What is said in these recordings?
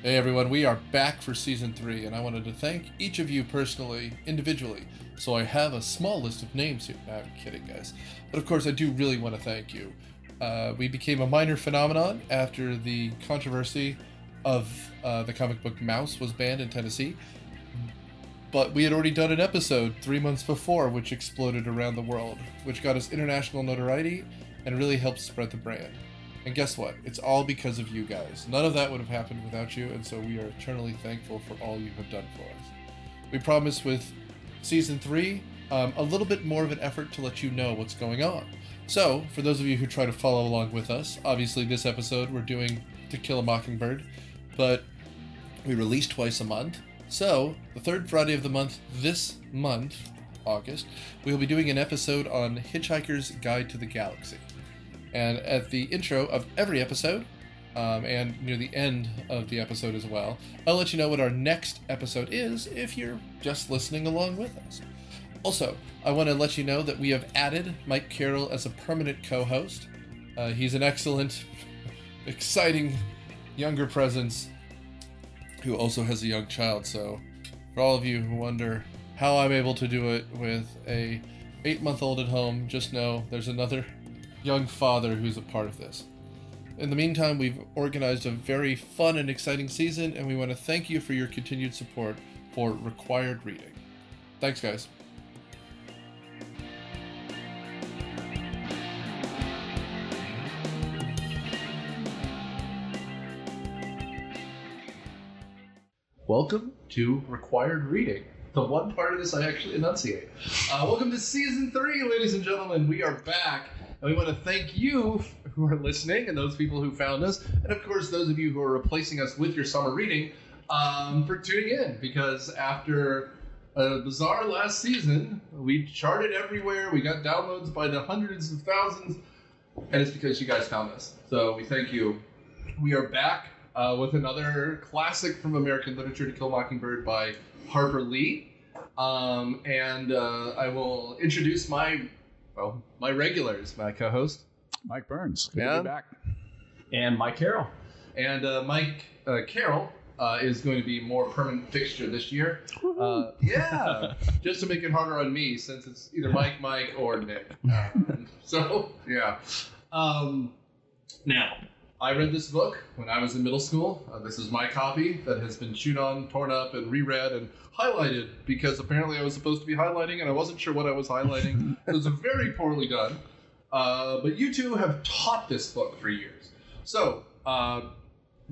Hey everyone, we are back for season three, and I wanted to thank each of you personally, individually. So I have a small list of names here. No, I'm kidding, guys. But of course, I do really want to thank you. Uh, we became a minor phenomenon after the controversy of uh, the comic book Maus was banned in Tennessee. But we had already done an episode three months before, which exploded around the world, which got us international notoriety and really helped spread the brand. And guess what? It's all because of you guys. None of that would have happened without you, and so we are eternally thankful for all you have done for us. We promise with season three um, a little bit more of an effort to let you know what's going on. So, for those of you who try to follow along with us, obviously this episode we're doing To Kill a Mockingbird, but we release twice a month. So, the third Friday of the month this month, August, we will be doing an episode on Hitchhiker's Guide to the Galaxy. And at the intro of every episode, um, and near the end of the episode as well, I'll let you know what our next episode is if you're just listening along with us. Also, I want to let you know that we have added Mike Carroll as a permanent co host. Uh, he's an excellent, exciting younger presence who also has a young child. So, for all of you who wonder how I'm able to do it with a eight month old at home, just know there's another young father who's a part of this. In the meantime, we've organized a very fun and exciting season, and we want to thank you for your continued support for required reading. Thanks, guys. Welcome to Required Reading, the one part of this I actually enunciate. Uh, welcome to season three, ladies and gentlemen. We are back, and we want to thank you who are listening and those people who found us, and of course, those of you who are replacing us with your summer reading um, for tuning in. Because after a bizarre last season, we charted everywhere, we got downloads by the hundreds of thousands, and it's because you guys found us. So we thank you. We are back uh, with another classic from American literature, To Kill a Mockingbird by Harper Lee. Um, and uh, I will introduce my well, my regulars, my co-host, Mike Burns. Good to Yeah. be back. And Mike Carroll. and uh, Mike uh, Carroll uh, is going to be more permanent fixture this year. Uh, yeah, just to make it harder on me, since it's either Mike, Mike, or Nick. Um, so yeah. Um, now, I read this book when I was in middle school. Uh, this is my copy that has been chewed on, torn up, and reread and highlighted because apparently I was supposed to be highlighting and I wasn't sure what I was highlighting. it was very poorly done. Uh, but you two have taught this book for years. So, uh,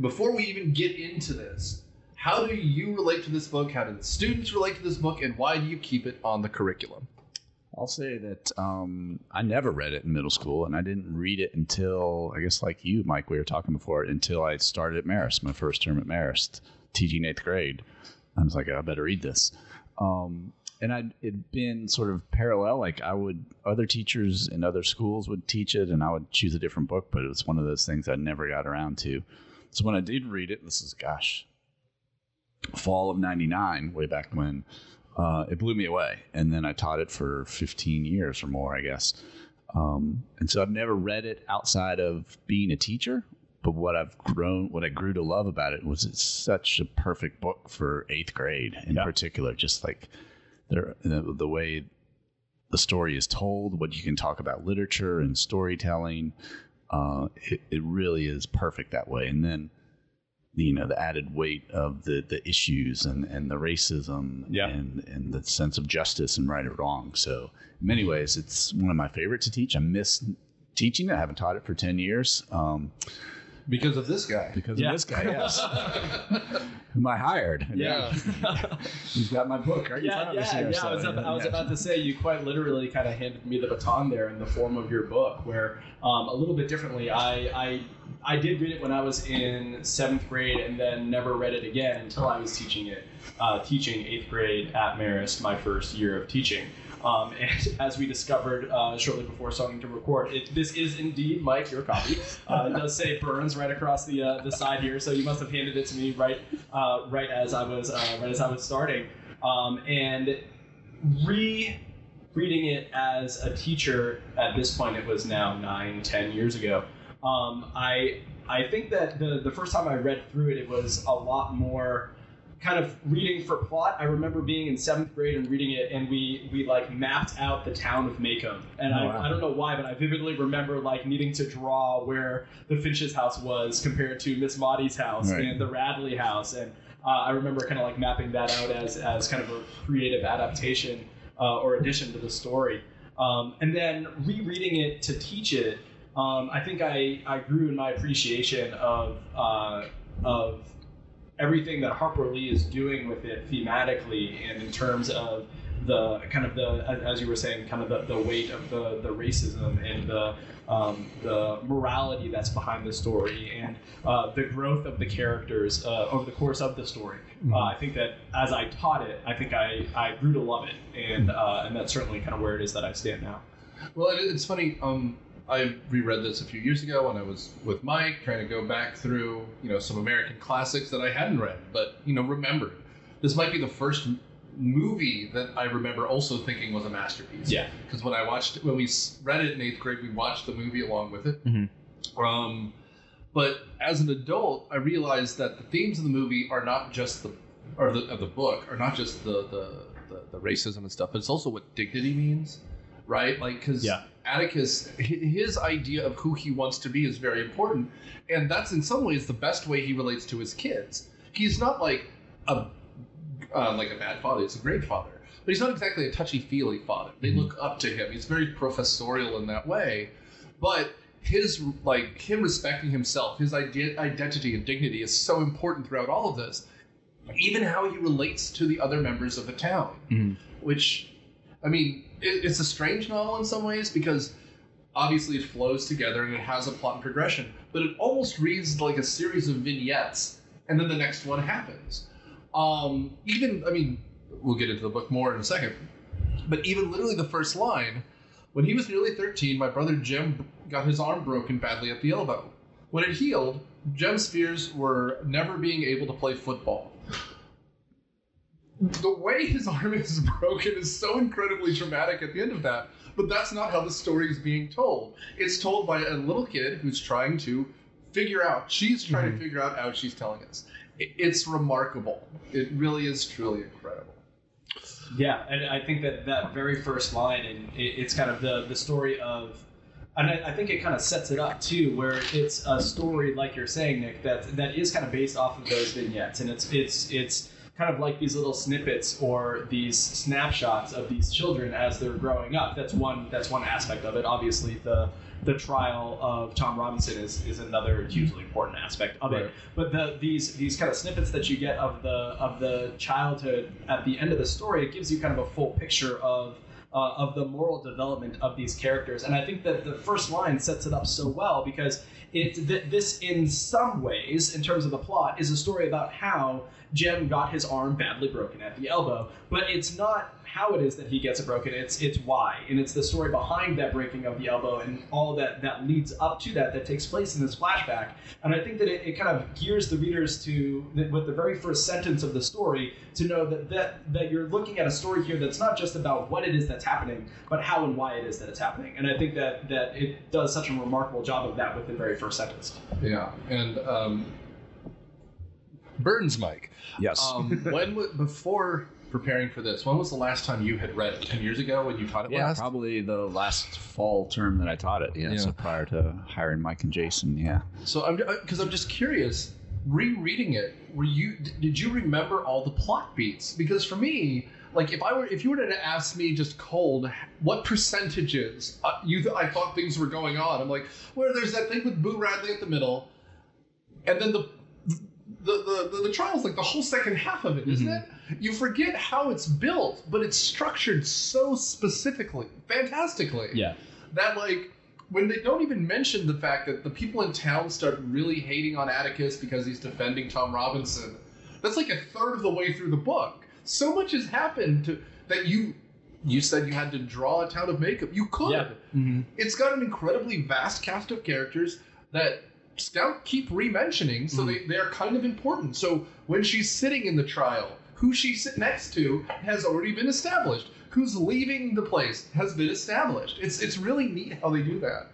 before we even get into this, how do you relate to this book? How do the students relate to this book? And why do you keep it on the curriculum? I'll say that um, I never read it in middle school, and I didn't read it until I guess, like you, Mike, we were talking before, until I started at Marist, my first term at Marist, teaching eighth grade. I was like, I better read this. Um, and I'd it'd been sort of parallel. Like I would, other teachers in other schools would teach it, and I would choose a different book. But it was one of those things I never got around to. So when I did read it, this is gosh, fall of '99, way back when, uh, it blew me away. And then I taught it for 15 years or more, I guess. Um, and so I've never read it outside of being a teacher. But what I've grown, what I grew to love about it was it's such a perfect book for eighth grade in Yeah. particular. Just like there, the, the way the story is told, what you can talk about literature and storytelling, uh, it, it really is perfect that way. And then you know the added weight of the the issues and and the racism Yeah. and and the sense of justice and right or wrong so in many ways it's one of my favorite to teach i miss teaching it i haven't taught it for 10 years um, Because of this guy. because Yeah. of this guy yes whom i hired Yeah. he's got my book right in Yeah, front of us yeah. I was, about, I was yeah. about to say you quite literally kind of handed me the baton there in the form of your book, where um, a little bit differently. I, I I did read it when I was in seventh grade, and then never read it again until I was teaching it, uh, teaching eighth grade at Marist, my first year of teaching. Um, and as we discovered uh, shortly before starting to record, it, this is indeed Mike, your copy. Uh, it does say Burns right across the uh, the side here, so you must have handed it to me right uh, right as I was uh, right as I was starting. Um, and re reading it as a teacher at this point, it was now nine, ten years ago. Um, I I think that the the first time I read through it, it was a lot more kind of reading for plot. I remember being in seventh grade and reading it, and we we like mapped out the town of Maycomb, and Oh, I, wow. I don't know why, but I vividly remember like needing to draw where the Finch's house was compared to Miss Maudie's house Right. and the Radley house, and uh, I remember kind of like mapping that out as as kind of a creative adaptation uh, or addition to the story, um, and then rereading it to teach it. Um, I think I, I grew in my appreciation of uh, of everything that Harper Lee is doing with it thematically and in terms of the kind of the as you were saying kind of the, the weight of the, the racism and the um, the morality that's behind the story and uh, the growth of the characters uh, over the course of the story. Uh, I think that as I taught it, I think I, I grew to love it, and uh, and that's certainly kind of where it is that I stand now. Well, it, it's funny. Um, I reread this a few years ago when I was with Mike, trying to go back through, you know, some American classics that I hadn't read, but you know, remembered. This might be the first movie that I remember also thinking was a masterpiece. Yeah. Because when I watched, when we read it in eighth grade, we watched the movie along with it. Mhm. Um, but as an adult, I realized that the themes of the movie are not just the, or the of the book are not just the the, the, the racism and stuff, but it's also what dignity means, right? Like because Yeah. Atticus, his idea of who he wants to be is very important, and that's in some ways the best way he relates to his kids. He's not like a uh, like a bad father; he's a great father, but he's not exactly a touchy feely father. They Mhm. look up to him. He's very professorial in that way, but his like him respecting himself, his ide- identity and dignity is so important throughout all of this. Even how he relates to the other members of the town, Mhm. which, I mean, it, it's a strange novel in some ways because obviously it flows together and it has a plot and progression, but it almost reads like a series of vignettes, and then the next one happens. Um, even, I mean, we'll get into the book more in a second, but even literally the first line, when he was nearly 13, my brother Jem got his arm broken badly at the elbow. When it healed, Jem's fears were never being able to play football. The way his arm is broken is so incredibly dramatic at the end of that, but that's not how the story is being told. It's told by a little kid who's trying to figure out, she's trying to mm-hmm. figure out how she's telling us. It's remarkable. It really is truly incredible. Yeah, and I think that that very first line, and it's kind of the the story of, and I, I think it kind of sets it up too, where it's a story like you're saying, Nick, that that is kind of based off of those vignettes, and it's it's it's kind of like these little snippets or these snapshots of these children as they're growing up. That's one that's one aspect of it. Obviously, the the trial of Tom Robinson is, is another hugely important aspect of it Right. but the these these kind of snippets that you get of the of the childhood at the end of the story it gives you kind of a full picture of uh, of the moral development of these characters and i think that the first line sets it up so well because it th- this in some ways in terms of the plot is a story about how jem got his arm badly broken at the elbow but it's not how it is that he gets it broken it's it's why and it's the story behind that breaking of the elbow and all that that leads up to that that takes place in this flashback and I think that it, it kind of gears the readers to, with the very first sentence of the story, to know that, that that you're looking at a story here that's not just about what it is that's happening, but how and why it is that it's happening. And I think that that it does such a remarkable job of that with the very first sentence. Yeah, and um, Burns, Mike. Yes. Um, when before preparing for this, when was the last time you had read it? Ten years ago when you taught it yeah, last? probably the last fall term that I taught it. Yeah, Yeah. so prior to hiring Mike and Jason. Yeah. So I'm because I'm just curious. Rereading it, were you did you remember all the plot beats? Because for me, like if I were if you were to ask me just cold, what percentages uh, you th- I thought things were going on? I'm like, well, there's that thing with Boo Radley at the middle, and then the the the, the, the trial's like the whole second half of it, isn't it? You forget how it's built, but it's structured so specifically, fantastically Yeah. that like when they don't even mention the fact that the people in town start really hating on Atticus because he's defending Tom Robinson. That's like a third of the way through the book. So much has happened to that you you said you had to draw a town of Maycomb. You could. Yeah. Mm-hmm. It's got an incredibly vast cast of characters that Scout keep re-mentioning, so they, they're kind of important. So when she's sitting in the trial, who she's sit next to has already been established. Who's leaving the place has been established. It's it's really neat how they do that.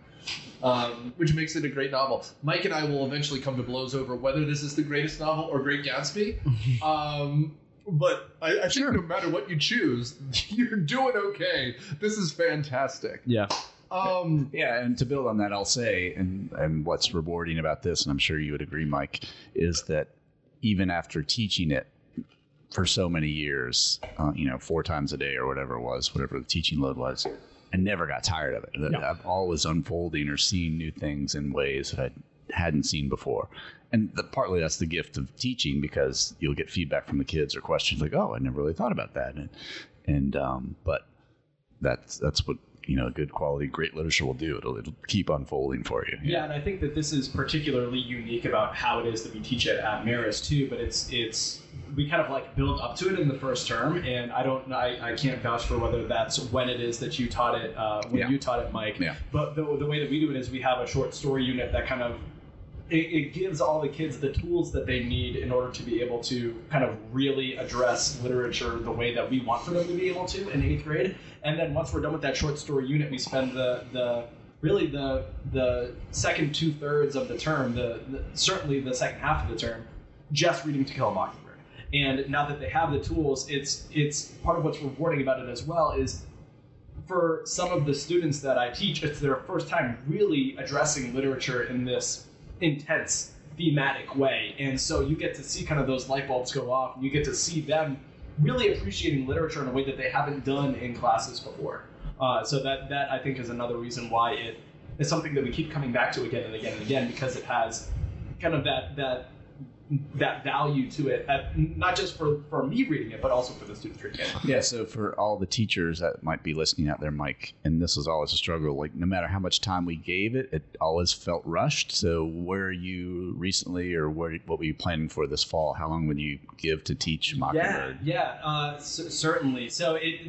um, which makes it a great novel. Mike and I will eventually come to blows over whether this is the greatest novel or Great Gatsby. um, but I, I think no matter what you choose, you're doing okay. This is fantastic. Yeah. Um, Yeah, and to build on that, I'll say, and and what's rewarding about this, and I'm sure you would agree, Mike, is that even after teaching it for so many years, uh, you know, four times a day or whatever it was, whatever the teaching load was, I never got tired of it. No. I'm always unfolding or seeing new things in ways that I hadn't seen before. And the, partly that's the gift of teaching because you'll get feedback from the kids or questions like, "Oh, I never really thought about that," and and um, but that's that's what you know good quality great literature will do it'll, it'll keep unfolding for you Yeah, and I think that this is particularly unique about how it is that we teach it at Marist too. But it's it's we kind of like build up to it in the first term, and I don't I, I can't vouch for whether that's when it is that you taught it uh, when Yeah. you taught it, Mike. Yeah. But the, the way that we do it is we have a short story unit that kind of it, it gives all the kids the tools that they need in order to be able to kind of really address literature the way that we want for them to be able to in eighth grade. And then once we're done with that short story unit, we spend the the really the the second two thirds of the term, the, the certainly the second half of the term, just reading To Kill a Mockingbird. And now that they have the tools, it's it's part of what's rewarding about it as well is for some of the students that I teach, it's their first time really addressing literature in this intense thematic way. And so you get to see kind of those light bulbs go off and you get to see them really appreciating literature in a way that they haven't done in classes before. Uh, so that that I think is another reason why it is something that we keep coming back to again and again and again because it has kind of that that that value to it, at, not just for, for me reading it, but also for the students reading it. yeah so for all the teachers that might be listening out there mike and this was always a struggle like no matter how much time we gave it it always felt rushed so where are you recently or where, what were you planning for this fall how long would you give to teach Yeah, mockingbird yeah, uh, c- certainly. So it,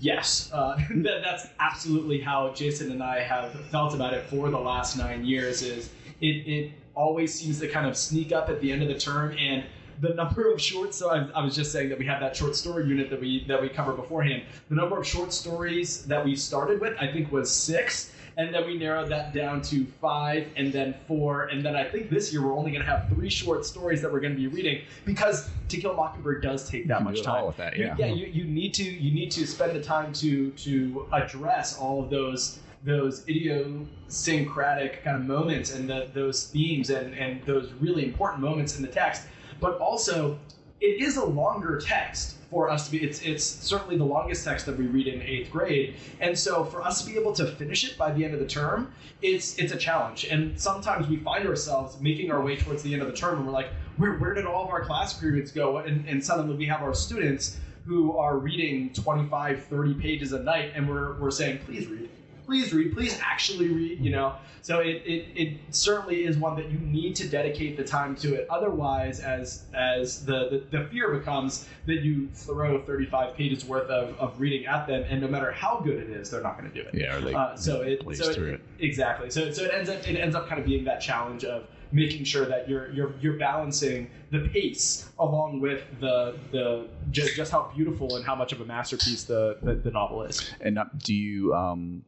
yes, uh, that, that's absolutely how Jason and I have felt about it for the last nine years. Is it, it always seems to kind of sneak up at the end of the term and. The number of short, so I, I was just saying that we have that short story unit that we that we cover beforehand. The number of short stories that we started with, I think, was six, and then we narrowed that down to five, and then four, and then I think this year we're only going to have three short stories that we're going to be reading because To Kill a Mockingbird does take that You much time. with that You- yeah yeah, you, you need to you need to spend the time to to address all of those those idiosyncratic kind of moments and the, those themes and and those really important moments in the text. But also, it is a longer text for us to be. It's it's certainly the longest text that we read in eighth grade, and so for us to be able to finish it by the end of the term, it's it's a challenge. And sometimes we find ourselves making our way towards the end of the term, and we're like, where where did all of our class periods go? And and suddenly we have our students who are reading 25 30 pages a night and we're, we're saying please read please read please actually read you know? So it, it, it certainly is one that you need to dedicate the time to it. Otherwise as as the, the, the fear becomes that you throw 35 pages worth of, of reading at them and no matter how good it is they're not going to do it. Yeah or they uh, so it so through it, it exactly. So so it ends up it ends up kind of being that challenge of making sure that you're you're you're balancing the pace along with the the just, just how beautiful and how much of a masterpiece the the, the novel is. and uh, do you um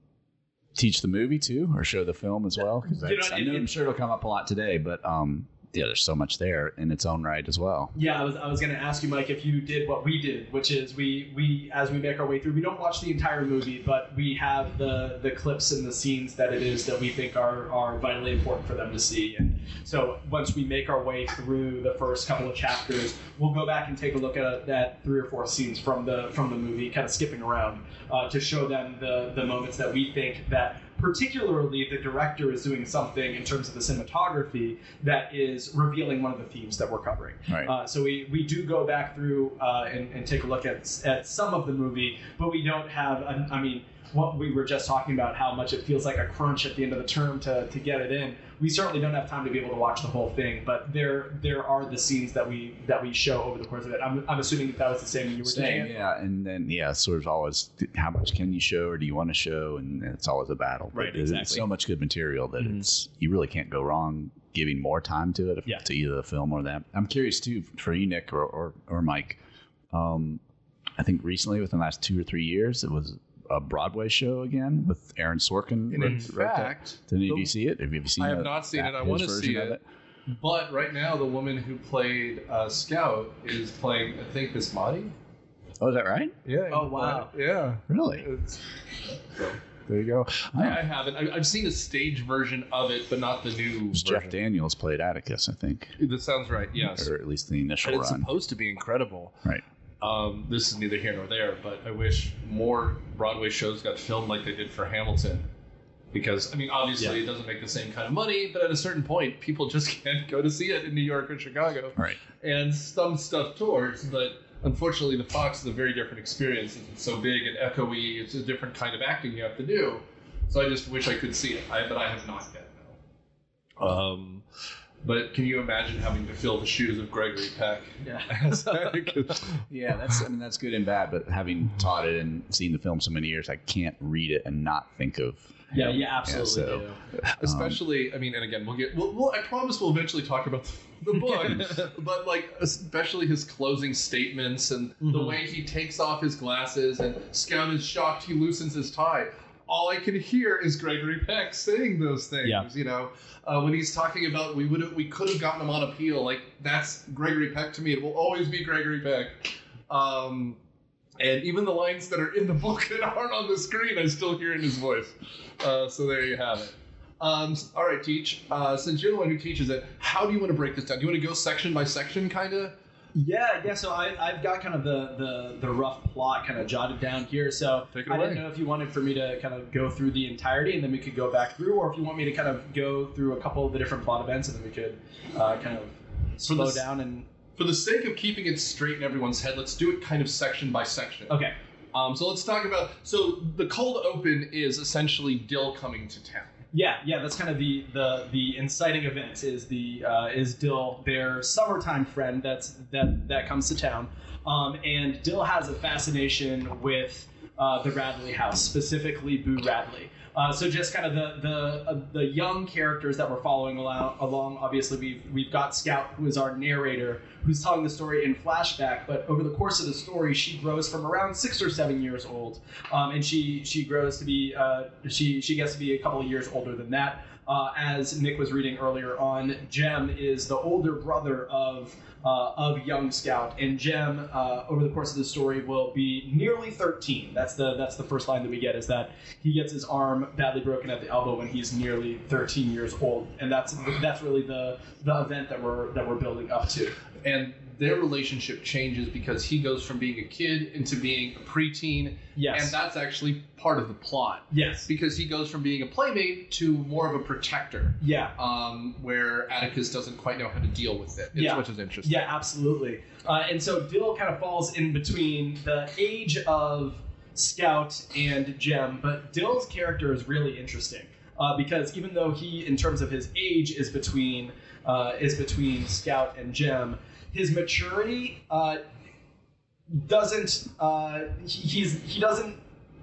teach the movie too or show the film as well because You know, I i'm sure it'll come up a lot today but um yeah there's so much there in its own right as well Yeah, I was, I was going to ask you, Mike, if you did what we did, which is we we as we make our way through, we don't watch the entire movie, but we have the the clips and the scenes that it is that we think are are vitally important for them to see. And so once we make our way through the first couple of chapters, we'll go back and take a look at that three or four scenes from the from the movie, kind of skipping around uh, to show them the the moments that we think that particularly the director is doing something in terms of the cinematography that is revealing one of the themes that we're covering. right Uh, so we, we do go back through uh, and, and take a look at, at some of the movie, but we don't have, a, I mean, what we were just talking about, how much it feels like a crunch at the end of the term to, to get it in. We certainly don't have time to be able to watch the whole thing, but there there are the scenes that we that we show over the course of it. I'm, I'm assuming that that was the same when you were doing Same, it. yeah, and then yeah, sort of always how much can you show or do you want to show, and it's always a battle. Right, there's exactly. so much good material that Mhm. it's you really can't go wrong giving more time to it if- Yeah. to either the film or that. I'm curious too for you, Nick or or, or Mike. Um, I think recently, within the last two or three years, it was a Broadway show again with Aaron Sorkin. And in wrote- wrote fact, Did any of you see it? Have you seen it? I have the- not seen that- it. I wanna see version of it. but right now the woman who played uh, Scout is playing, I think, Bismati. Oh, is that right? Yeah. Oh, wow. Yeah. Really? It's, so, There you go. I, I haven't. I, I've seen a stage version of it, but not the new Jeff. Daniels played Atticus, I think, That sounds right. Yes. or at least the initial And it's run. supposed to be incredible. Right. Um, this is neither here nor there, but I wish more Broadway shows got filmed like they did for Hamilton. Because I mean, obviously, it doesn't make the same kind of money, but at a certain point, people just can't go to see it in New York or Chicago. Right. And some stuff tours, but unfortunately, the Fox is a very different experience. It's so big and echoey. It's a different kind of acting you have to do. So I just wish I could see it, I, but I have not yet. No. Um, but can you imagine having to fill the shoes of Gregory Peck? Yeah. Yeah, that's I mean that's good and bad, but having taught it and seen the film so many years, I can't read it and not think of. Yeah, him. you absolutely so, do. especially i mean and again we'll get we'll, we'll, i promise we'll eventually talk about the, the book but like especially his closing statements and the Mhm. way he takes off his glasses and scout is shocked he loosens his tie all i can hear is gregory peck saying those things Yeah. you know uh, when he's talking about we would we could have gotten him on appeal like that's gregory peck to me it will always be gregory peck um and even the lines that are in the book that aren't on the screen, I still hear in his voice. Uh, so there you have it. Um, all right, Teach. Uh, since you're the one who teaches it, how do you want to break this down? Do you want to go section by section, kind of? Yeah, yeah. So I, I've got kind of the, the the rough plot kind of jotted down here. So I didn't know if you wanted for me to kind of go through the entirety and then we could go back through, or if you want me to kind of go through a couple of the different plot events and then we could uh, kind of slow this- down and For the sake of keeping it straight in everyone's head, let's do it kind of section by section. okay. Um, so let's talk about. So the cold open is essentially Dill coming to town. Yeah, yeah, that's kind of the the the inciting event is the uh, is Dill their summertime friend that's that that comes to town, um, and Dill has a fascination with uh, the Radley house, specifically Boo Radley. Uh, so just kind of the the uh, the young characters that we're following along. Obviously we've we've got Scout, who is our narrator, who's telling the story in flashback. But over the course of the story, she grows from around six or seven years old um, and she she grows to be uh, she she gets to be a couple of years older than that. Uh, as Nick was reading earlier on, Jem is the older brother of uh, of young Scout, and Jem uh, over the course of the story will be nearly 13. That's the that's the first line that we get is that he gets his arm badly broken at the elbow when he's nearly 13 years old, and that's that's really the the event that we're that we're building up to. And their relationship changes because he goes from being a kid into being a preteen, Yes. and that's actually part of the plot. yes. because he goes from being a playmate to more of a protector, Yeah. um, where Atticus doesn't quite know how to deal with it, Yeah. which is interesting. Yeah, absolutely. Uh, and so Dill kind of falls in between the age of Scout and Jem, but Dill's character is really interesting uh, because even though he, in terms of his age, is between uh, is between Scout and Jem, his maturity uh, doesn't uh, he, he's he doesn't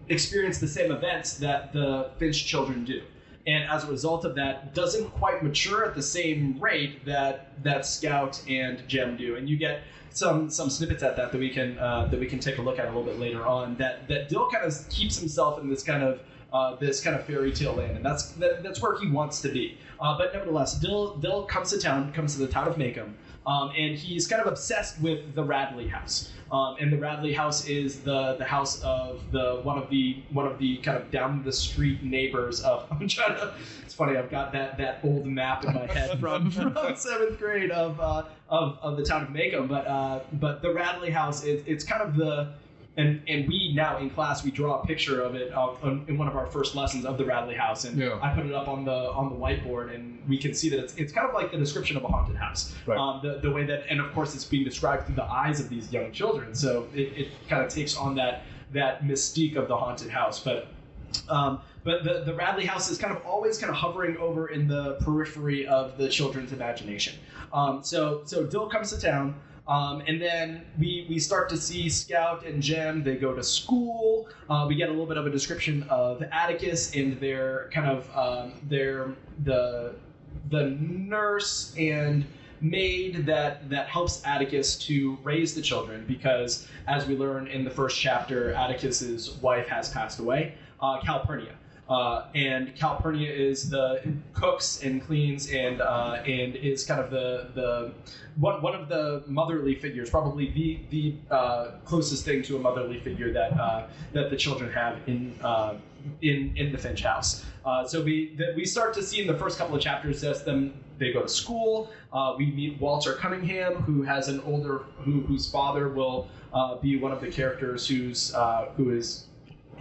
experience the same events that the Finch children do. And as a result of that, doesn't quite mature at the same rate that that Scout and Jem do. And you get some some snippets at that that we can uh, that we can take a look at a little bit later on. That that Dill kind of keeps himself in this kind of uh, this kind of fairy tale land, and that's that, that's where he wants to be. Uh, but nevertheless, Dill Dill comes to town, comes to the town of Maycomb, um, and he's kind of obsessed with the Radley house. Um, and the Radley house is the the house of the one of the one of the kind of down the street neighbors of. I'm trying to. It's funny. I've got that that old map in my head from from seventh grade of uh, of of the town of Maycomb. But uh, but the Radley house is it's kind of the and and we now in class we draw a picture of it uh, in one of our first lessons of the Radley house, and Yeah. I put it up on the on the whiteboard, and we can see that it's it's kind of like the description of a haunted house. Right. Um, the the way that, and of course, it's being described through the eyes of these young children, so it, it kind of takes on that that mystique of the haunted house, but. Um, but the, the Radley house is kind of always kind of hovering over in the periphery of the children's imagination. Um, so so Dill comes to town. Um, and then we, we start to see Scout and Jem. They go to school. Uh, we get a little bit of a description of Atticus and their kind of um, their the the nurse and maid that that helps Atticus to raise the children because, as we learn in the first chapter, Atticus's wife has passed away, uh, Calpurnia. Uh, and Calpurnia is the cooks and cleans and uh, and is kind of the the one, one of the motherly figures, probably the the uh, closest thing to a motherly figure that uh, that the children have in uh, in in the Finch house. Uh, so we we start to see in the first couple of chapters just them they go to school. We meet Walter Cunningham, who has an older who, whose father will be one of the characters who's who is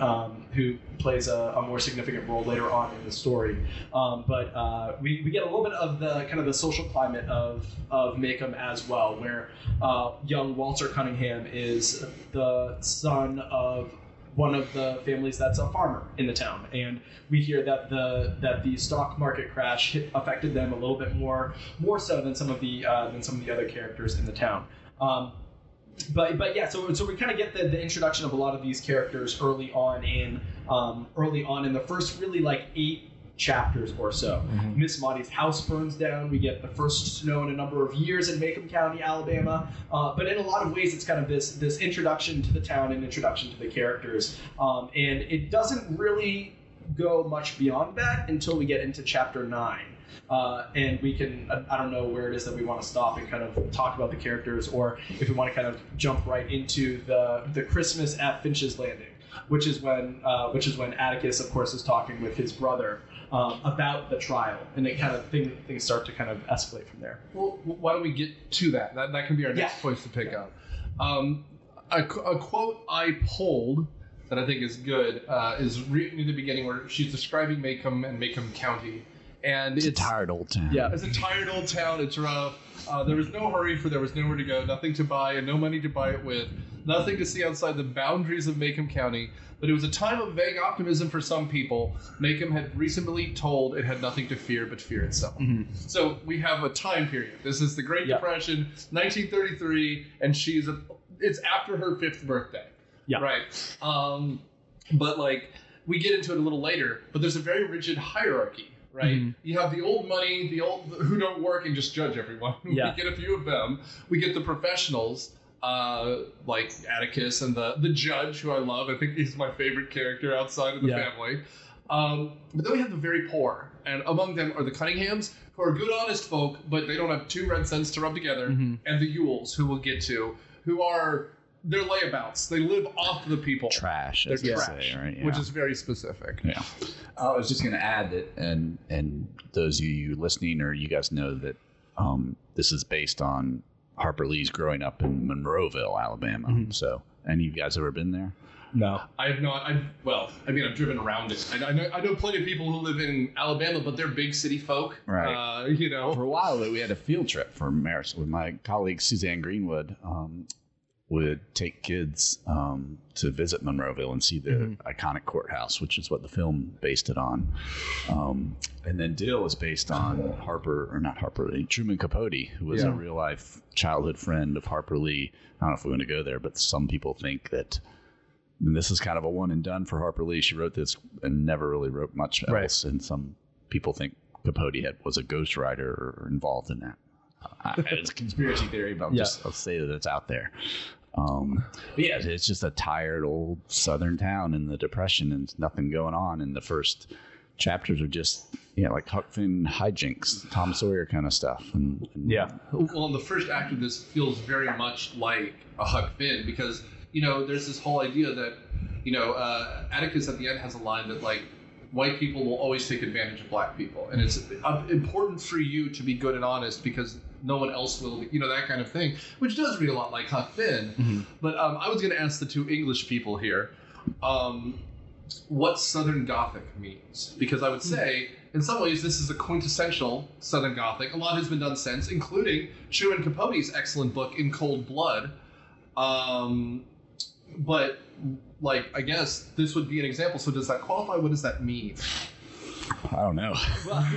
um, who plays a, a, more significant role later on in the story. Um, but uh, we, we get a little bit of the kind of the social climate of of Maycomb as well, where uh, young Walter Cunningham is the son of one of the families that's a farmer in the town, and we hear that the that the stock market crash hit, affected them a little bit more more so than some of the uh, than some of the other characters in the town. Um, but but yeah, so so we kind of get the, the introduction of a lot of these characters early on in um, early on in the first really like eight chapters or so. Mm-hmm. Miss Maudie's house burns down. We get the first snow in a number of years in Maycomb County, Alabama. Uh, but in a lot of ways, it's kind of this this introduction to the town and introduction to the characters. Um, and it doesn't really go much beyond that until we get into chapter nine. Uh, and we can I don't know where it is that we want to stop and kind of talk about the characters or if we want to kind of jump right into the the Christmas at Finch's Landing which is when uh, which is when Atticus of course is talking with his brother um, about the trial and it kind of thing, things start to kind of escalate from there well why don't we get to that that, that can be our next yeah. place to pick yeah. up um, a, a, quote I pulled that I think is good uh, is right near the beginning where she's describing Maycomb and Maycomb County and it's, it's, a tired old town. Yeah, it's a tired old town. It's rough. Uh, there was no hurry for there was nowhere to go, nothing to buy, and no money to buy it with, nothing to see outside the boundaries of Maycomb County. But it was a time of vague optimism for some people. Maycomb had recently told it had nothing to fear but fear itself. Mm-hmm. So we have a time period. This is the Great yeah. Depression, 1933, and she's a. It's after her fifth birthday. Yeah. Right. Um, but like we get into it a little later. But there's a very rigid hierarchy right? Mm-hmm. You have the old money, the old who don't work and just judge everyone. Yeah. we get a few of them. We get the professionals, uh, like Atticus and the the judge, who I love. I think he's my favorite character outside of the yeah. family. Um, but then we have the very poor, and among them are the Cunninghams, who are good, honest folk, but they don't have two red cents to rub together, mm-hmm. and the Ewells, who we'll get to, who are they're layabouts. They live off the people. Trash. They're trash, say, right? yeah. which is very specific. Yeah. I was just going to add that, and and those of you listening or you guys know that um, this is based on Harper Lee's growing up in Monroeville, Alabama. Mm-hmm. So, any of you guys ever been there? No, I have not. I well, I mean, I've driven around it. I, I, know, I know plenty of people who live in Alabama, but they're big city folk, right? Uh, you know, for a while we had a field trip for Marist with my colleague Suzanne Greenwood. Um, would take kids um, to visit Monroeville and see the mm-hmm. iconic courthouse, which is what the film based it on. Um, and then Dill is based on Harper, or not Harper, Lee, Truman Capote, who was yeah. a real life childhood friend of Harper Lee. I don't know if we want to go there, but some people think that. And this is kind of a one and done for Harper Lee. She wrote this and never really wrote much else. Right. And some people think Capote had, was a ghostwriter or involved in that. it's a conspiracy theory, but I'll yeah. just I'll say that it's out there. Um, but yeah, it's just a tired old southern town in the depression, and nothing going on. And the first chapters are just yeah, you know, like Huck Finn hijinks, Tom Sawyer kind of stuff. And, and yeah, well, the first act of this feels very much like a Huck Finn because you know there's this whole idea that you know uh, Atticus at the end has a line that like white people will always take advantage of black people, and it's important for you to be good and honest because no one else will, you know, that kind of thing, which does read a lot like Huck Finn. Mm-hmm. But um, I was going to ask the two English people here um, what Southern Gothic means, because I would hmm. say. In some ways, this is a quintessential Southern Gothic. A lot has been done since, including Truman Capote's excellent book In Cold Blood. Um, but like I guess this would be an example. So does that qualify? What does that mean? I don't know. Well,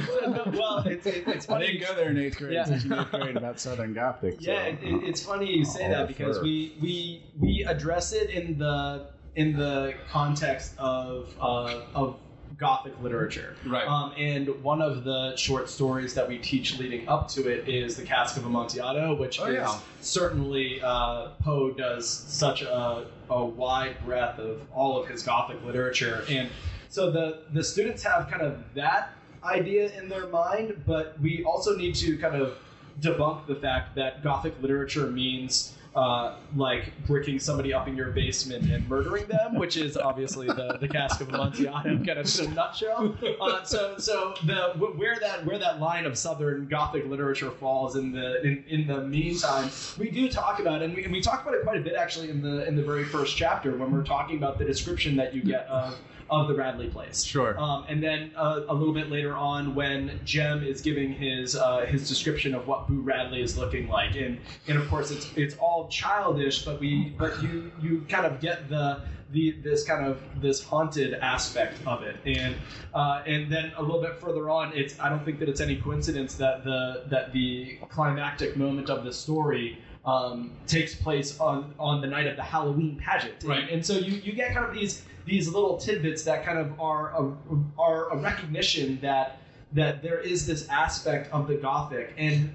well it's, it's funny. I didn't go there in eighth grade. Yeah. in eighth grade about Southern Gothic. Yeah, it, it's funny you say that because we we we address it in the in the context of uh, of Gothic literature. Right. Um, and one of the short stories that we teach leading up to it is The Cask of Amontillado, which Oh, is yeah. certainly uh, Poe does such a, a wide breadth of all of his Gothic literature. And so the, the students have kind of that idea in their mind, but we also need to kind of debunk the fact that Gothic literature means uh, like bricking somebody up in your basement and murdering them, which is obviously the, the cask of Amontillado kind of in a nutshell. Uh, so so the where that where that line of Southern Gothic literature falls in the in, in the meantime, we do talk about and we, and we talk about it quite a bit actually in the in the very first chapter when we're talking about the description that you get of of the Radley place. Sure. Um, and then uh, a little bit later on, when Jem is giving his uh, his description of what Boo Radley is looking like, and and of course it's it's all childish, but we but you you kind of get the the this kind of this haunted aspect of it, and uh, and then a little bit further on, it's I don't think that it's any coincidence that the that the climactic moment of the story. Um, takes place on on the night of the Halloween pageant, And- Right. and so you, you get kind of these these little tidbits that kind of are a, are a recognition that that there is this aspect of the gothic. And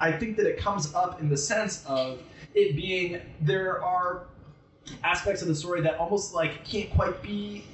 i think that it comes up in the sense of it being there are aspects of the story that almost like can't quite be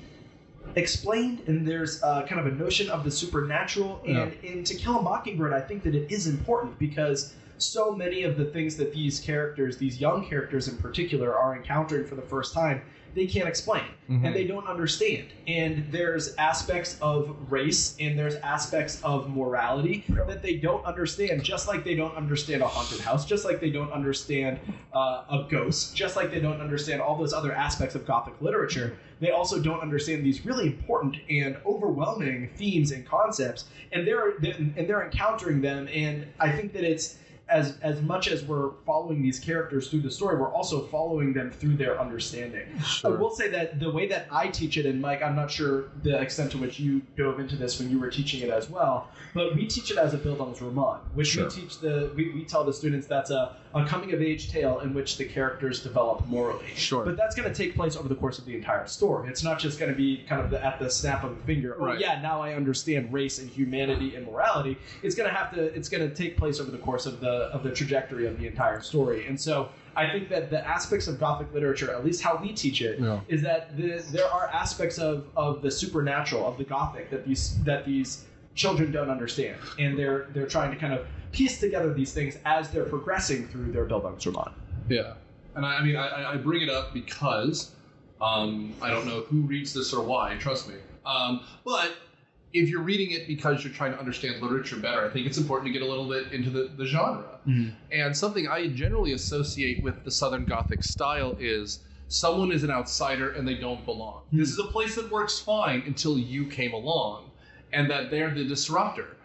explained. And there's uh, kind of a notion of the supernatural and in to kill a mockingbird i think that it is important because so many of the things that these characters these young characters in particular are encountering for the first time they can't explain. And they don't understand. And there's aspects of race and there's aspects of morality Yeah. that they don't understand just like they don't understand a haunted house just like they don't understand uh, a ghost just like they don't understand all those other aspects of gothic literature. They also don't understand these really important and overwhelming themes and concepts. And they're and they're encountering them. And i think that it's as as much as we're following these characters through the story we're also following them through their understanding I will say that the way that I teach it, and Mike, I'm not sure the extent to which you dove into this when you were teaching it as well, but we teach it as a Bildungsroman, which Sure. we teach the we, we tell the students that's a, a coming of age tale in which the characters develop morally. Sure. But that's going to take place over the course of the entire story. It's not just going to be kind of the, at the snap of a finger. Oh Right. yeah, now I understand race and humanity and morality. It's going to have to. It's going to take place over the course of the of the trajectory of the entire story. And so I think that the aspects of Gothic literature, at least how we teach it, is Yeah. that the, there are aspects of, of the supernatural of the Gothic that these that these children don't understand, and they're they're trying to kind of piece together these things as they're progressing through their Bildungsroman. Yeah, and I, I mean, I- I, I bring it up because um, I don't know who reads this or why. Trust me. Um, but if you're reading it because you're trying to understand literature better, I think it's important to get a little bit into the, the genre. And something I generally associate with the Southern Gothic style is someone is an outsider and they don't belong. This is a place that works fine until you came along, and that they're the disruptor.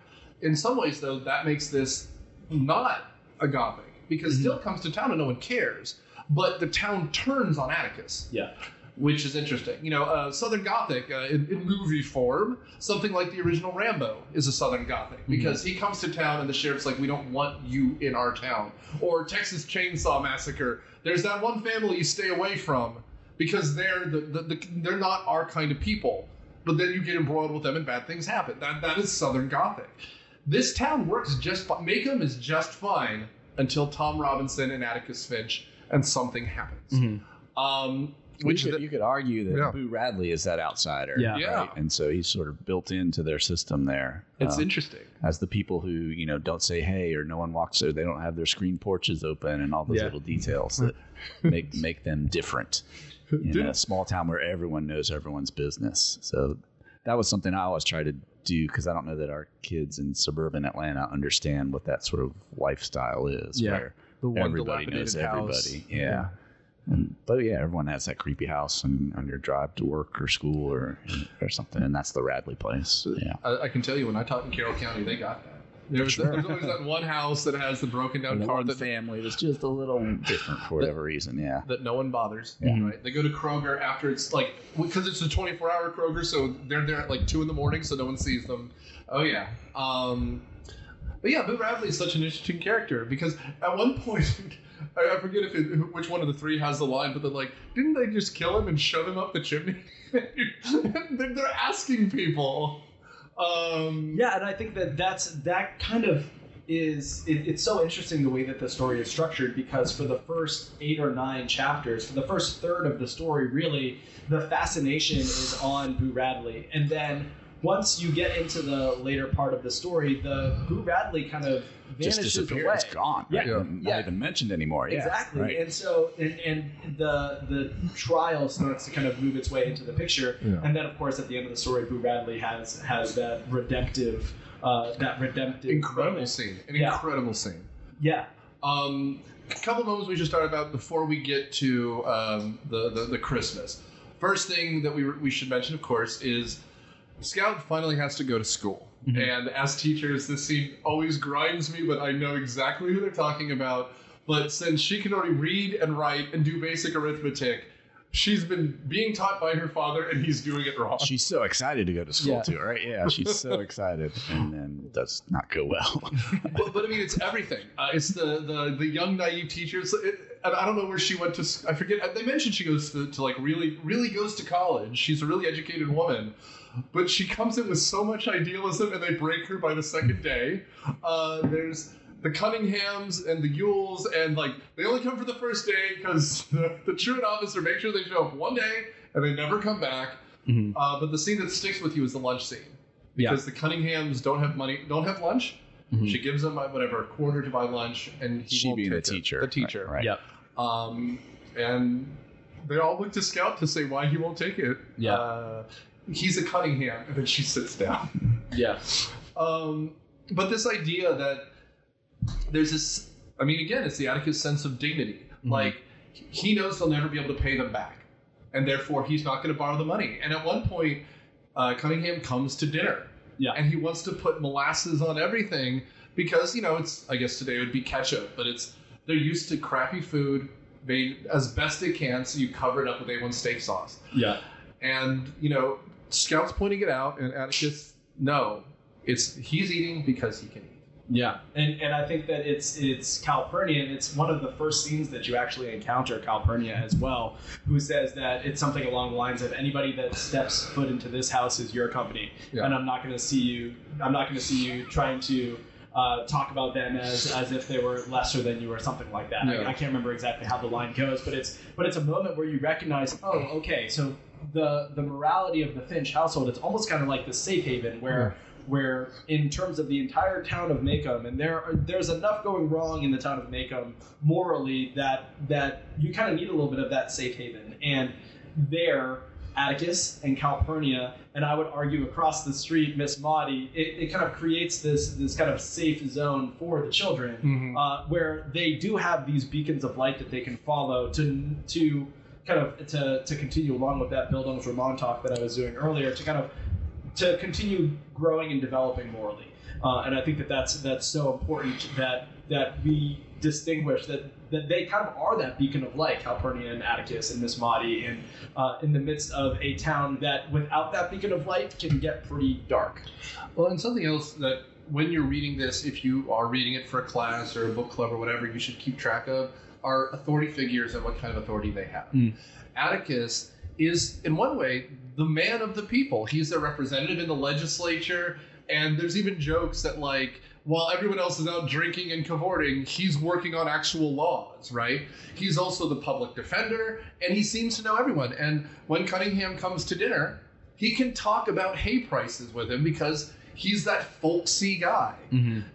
In some ways, though, that makes this not a Gothic because Dill comes to town and no one cares, but the town turns on Atticus Yeah. which is interesting. You know, uh, Southern Gothic uh, in, in movie form, something like the original Rambo is a Southern Gothic because he comes to town and the sheriff's like, "We don't want you in our town." Or Texas Chainsaw Massacre. There's that one family you stay away from because they're the, the, the they're not our kind of people. But then you get embroiled with them and bad things happen. That that is Southern Gothic. This town works just fine. Maycomb is just fine until Tom Robinson and Atticus Finch and something happens. Um, which you, could, the- you could argue that Yeah. Boo Radley is that outsider. Yeah. Yeah. Right? And so he's sort of built into their system there. It's um, interesting. as the people who you know don't say hey or no one walks there, they don't have their screen porches open and all those Yeah. little details that make make them different in a small town where everyone knows everyone's business. So that was something I always try to do because I don't know that our kids in suburban Atlanta understand what that sort of lifestyle is. Yeah. Where The one everybody knows dilapidated house. everybody. Yeah. And, but yeah, everyone has that creepy house on, on your drive to work or school or or something, and that's the Radley place. Yeah. I, I can tell you when I taught in Carroll County, they got that. There's, Sure. there's always that one house that has the broken down And car one that, family was just a little different for whatever reason. Yeah. that no one bothers. Yeah. Right? They go to Kroger after it's like because it's a 24 hour Kroger, so they're there at like two in the morning, so no one sees them. Oh yeah. Um, but yeah, Boo Radley is such an interesting character because at one point, I, I forget if it, which one of the three has the line, but they're like, didn't they just kill him and shove him up the chimney? they're, they're asking people. Um, Yeah, and I think that that's that kind of is it, it's so interesting the way that the story is structured because for the first eight or nine chapters, for the first third of the story, really the fascination is on Boo Radley, and then once you get into the later part of the story, the Boo Radley kind of Just vanishes disappear. away. It's gone. Yeah. Right? Yeah. Not Yeah. even mentioned anymore. Yeah. Exactly, Right. and so and, and the the trial starts to kind of move its way into the picture, Yeah. and then of course at the end of the story, Boo Radley has has that redemptive, uh, that redemptive incredible moment. scene. An Yeah. incredible scene. Yeah, Um, a couple of moments we should start about before we get to um, the, the the Christmas. First thing that we we should mention, of course, is Scout finally has to go to school. Mhm. And as teachers, this scene always grinds me, but I know exactly who they're talking about. But since she can already read and write and do basic arithmetic, she's been being taught by her father, and he's doing it wrong. She's so excited to go to school Yeah. too, right? Yeah, she's so excited, and then does not go well. but, but I mean, it's everything. Uh, it's the, the the young naive teachers. It, and I don't know where she went to. I forget. They mentioned she goes to, to like really really goes to college. She's a really educated woman, but she comes in with so much idealism, and they break her by the second day. Uh, there's the Cunninghams and the Ewells, and like they only come for the first day because the, the truant officer makes sure they show up one day and they never come back. Mhm. Uh, but the scene that sticks with you is the lunch scene Yeah. because the Cunninghams don't have money, don't have lunch. Mhm. She gives him uh, whatever a quarter to buy lunch, and he she won't being the take it. teacher, The teacher, right? Yep. Um, and they all look to Scout to say why he won't take it. Yeah. Uh, he's a Cunningham, and then she sits down. yeah, Um, but this idea that there's this, I mean, again, it's the Atticus sense of dignity. Mhm. Like, he knows he'll never be able to pay them back, and therefore he's not going to borrow the money. And at one point, uh, Cunningham comes to dinner. Yeah. And he wants to put molasses on everything because, you know, it's, I guess today it would be ketchup, but it's, they're used to crappy food made as best they can, so you cover it up with A1 steak sauce. yeah, And, you know, Scout's pointing it out, and Atticus, no, it's he's eating because he can eat. yeah. And and I think that it's it's Calpurnia, and it's one of the first scenes that you actually encounter Calpurnia as well, who says that it's something along the lines of anybody that steps foot into this house is your company, Yeah. and I'm not going to see you. I'm not going to see you trying to. Uh, talk about them as, as if they were lesser than you or something like that. Yeah. I, I can't remember exactly how the line goes, but it's but it's a moment where you recognize, oh, okay, so the the morality of the Finch household, it's almost kind of like the safe haven where where in terms of the entire town of Maycomb, and there are, there's enough going wrong in the town of Maycomb morally that that you kind of need a little bit of that safe haven. And there, Atticus and Calpurnia, and I would argue across the street, Miss Maudie, it, it kind of creates this this kind of safe zone for the children Mm-hmm. uh, where they do have these beacons of light that they can follow to to kind of to, to continue along with that Bildungsroman talk that I was doing earlier to kind of to continue growing and developing morally. Uh, and I think that that's that's so important that that we distinguish that that they kind of are that beacon of light, Calpurnia and Atticus and Miss Maudie, and uh, in the midst of a town that without that beacon of light can get pretty dark. Well, and something else that when you're reading this, if you are reading it for a class or a book club or whatever, you should keep track of are authority figures and what kind of authority they have. Mm. Atticus is, in one way, the man of the people. He's their representative in the legislature, and there's even jokes that, like, while everyone else is out drinking and cavorting, he's working on actual laws, right? He's also the public defender, and he seems to know everyone. And when Cunningham comes to dinner, he can talk about hay prices with him because he's that folksy guy.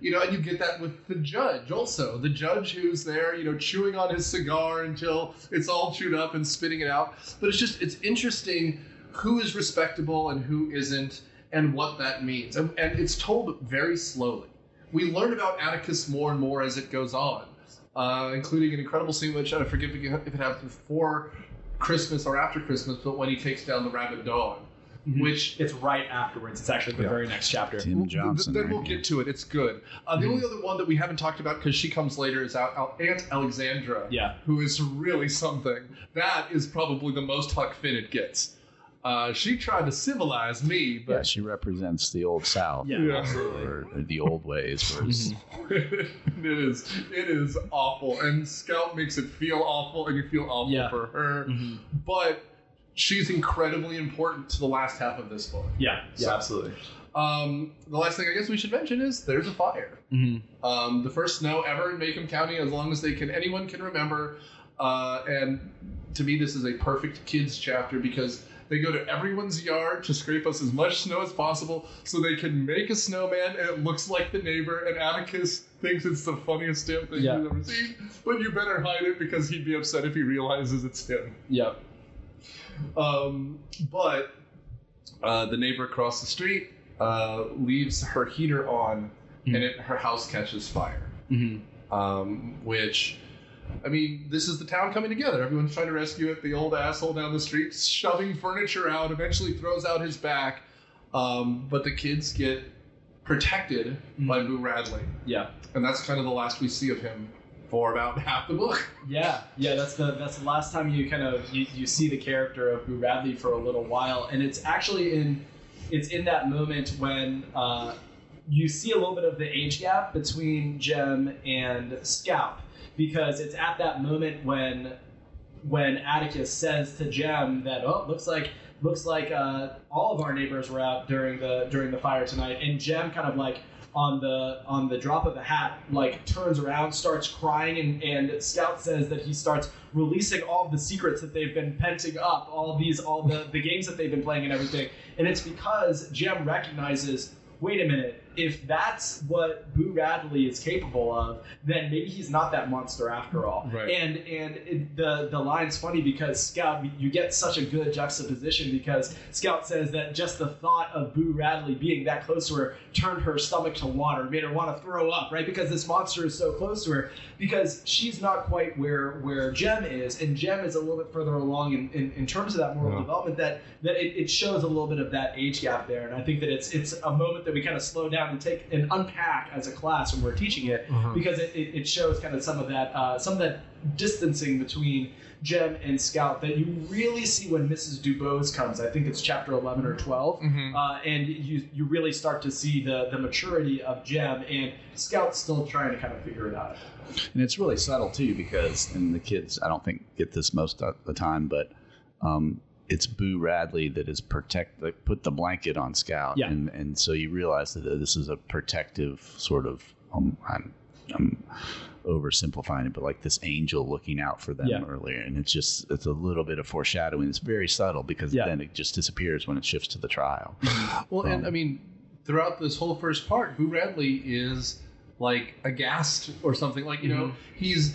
You know, and you get that with the judge also. The judge who's there, you know, chewing on his cigar until it's all chewed up and spitting it out. But it's just, it's interesting who is respectable and who isn't and what that means. And, and it's told very slowly. We learn about Atticus more and more as it goes on, uh, including an incredible scene, which I forgive if it happens before Christmas or after Christmas, but when he takes down the rabid dog, Mhm. which It's right afterwards. It's actually the Yeah. very next chapter. Tim Johnson. Then we'll get to it. It's good. Uh, the Mhm. only other one that we haven't talked about because she comes later is Al- Al- Aunt Alexandra, Yeah. who is really something. That is probably the most Huck Finn it gets. Uh, she tried to civilize me, Yeah, but she represents the old South. Yeah, Yeah. absolutely. Or, or the old ways. Whereas it is it is awful, and Scout makes it feel awful, and you feel awful Yeah. for her. Mhm. But she's incredibly important to the last half of this book. Yeah, So- yeah, absolutely. Um, the last thing I guess we should mention is there's a fire. Mm-hmm. Um, the first snow ever in Maycomb County, as long as they can, anyone can remember. Uh, and to me, this is a perfect kids chapter because they go to everyone's yard to scrape us as much snow as possible so they can make a snowman and it looks like the neighbor. And Atticus thinks it's the funniest damn thing Yeah. he's ever seen. But you better hide it because he'd be upset if he realizes it's him. Yep. Um, but uh, the neighbor across the street uh, leaves her heater on, Hmm. and it, her house catches fire. Mm-hmm. Um, which, I mean, this is the town coming together. Everyone's trying to rescue it. The old asshole down the street shoving furniture out, eventually throws out his back. Um, but the kids get protected by Boo Radley, Yeah. and that's kind of the last we see of him for about half the book. Yeah, yeah, that's the that's the last time you kind of you, you see the character of Boo Radley for a little while, and it's actually in it's in that moment when uh, you see a little bit of the age gap between Jem and Scout, because it's at that moment when when Atticus says to Jem that oh looks like looks like uh, all of our neighbors were out during the during the fire tonight, and Jem kind of like on the on the drop of a hat like turns around starts crying and, and scout says that he starts releasing all of the secrets that they've been penting up all these all the, the games that they've been playing and everything. And it's because jem recognizes wait a minute if that's what boo radley is capable of then maybe he's not that monster after all Right. and and it, the the line's funny because scout you get such a good juxtaposition because scout says that just the thought of boo radley being that close to her turned her stomach to water made her want to throw up right because this monster is so close to her because she's not quite where where jem is and jem is a little bit further along in, in, in terms of that moral Yeah. development that that it, it shows a little bit of that age gap there and i think that it's it's a moment that we kind of slow down and take and unpack as a class when we're teaching it because it, it, it shows kind of some of that uh, some of that distancing between Jem and Scout that you really see when Mrs. Dubose comes. I think it's chapter eleven or 12 Mhm. uh, and you you really start to see the the maturity of Jem and Scout's still trying to kind of figure it out. And it's really subtle too, because and the kids I don't think get this most of the time, but um, it's Boo Radley that is protect like put the blanket on Scout, Yeah. and and so you realize that this is a protective sort of um, I'm I'm oversimplifying it, but like this angel looking out for them Yeah. earlier, and it's just it's a little bit of foreshadowing. It's very subtle because Yeah. then it just disappears when it shifts to the trial. Well, and Um, I mean, throughout this whole first part, Boo Radley is like aghast or something. Like you know, he's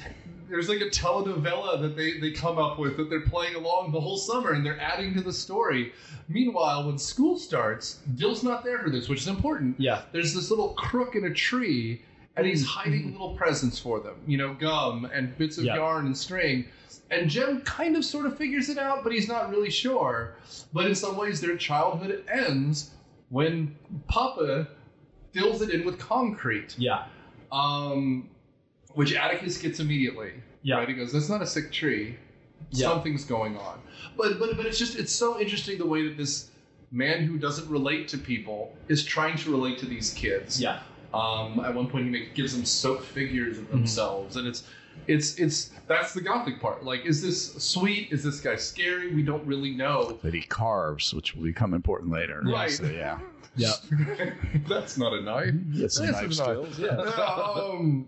there's like a telenovela that they they come up with that they're playing along the whole summer and they're adding to the story. Meanwhile, when school starts, Dill's not there for this, which is important. Yeah. There's this little crook in a tree, and he's hiding little presents for them. You know, gum and bits of Yeah. yarn and string. And Jem kind of sort of figures it out, but he's not really sure. But in some ways, their childhood ends when Papa fills it in with concrete, Yeah. um, which Atticus gets immediately. Yeah. Right? He goes, "That's not a sick tree. Yeah. Something's going on." But but but it's just it's so interesting the way that this man who doesn't relate to people is trying to relate to these kids. Yeah. Um, at one point, he makes, gives them soap figures Mm-hmm. of themselves, and it's it's it's that's the gothic part. Like, is this sweet? Is this guy scary? We don't really know. That he carves, which will become important later. Right. So, yeah. Yeah. that's not a knife. Yes, some knife a knife. skills. Yeah. um,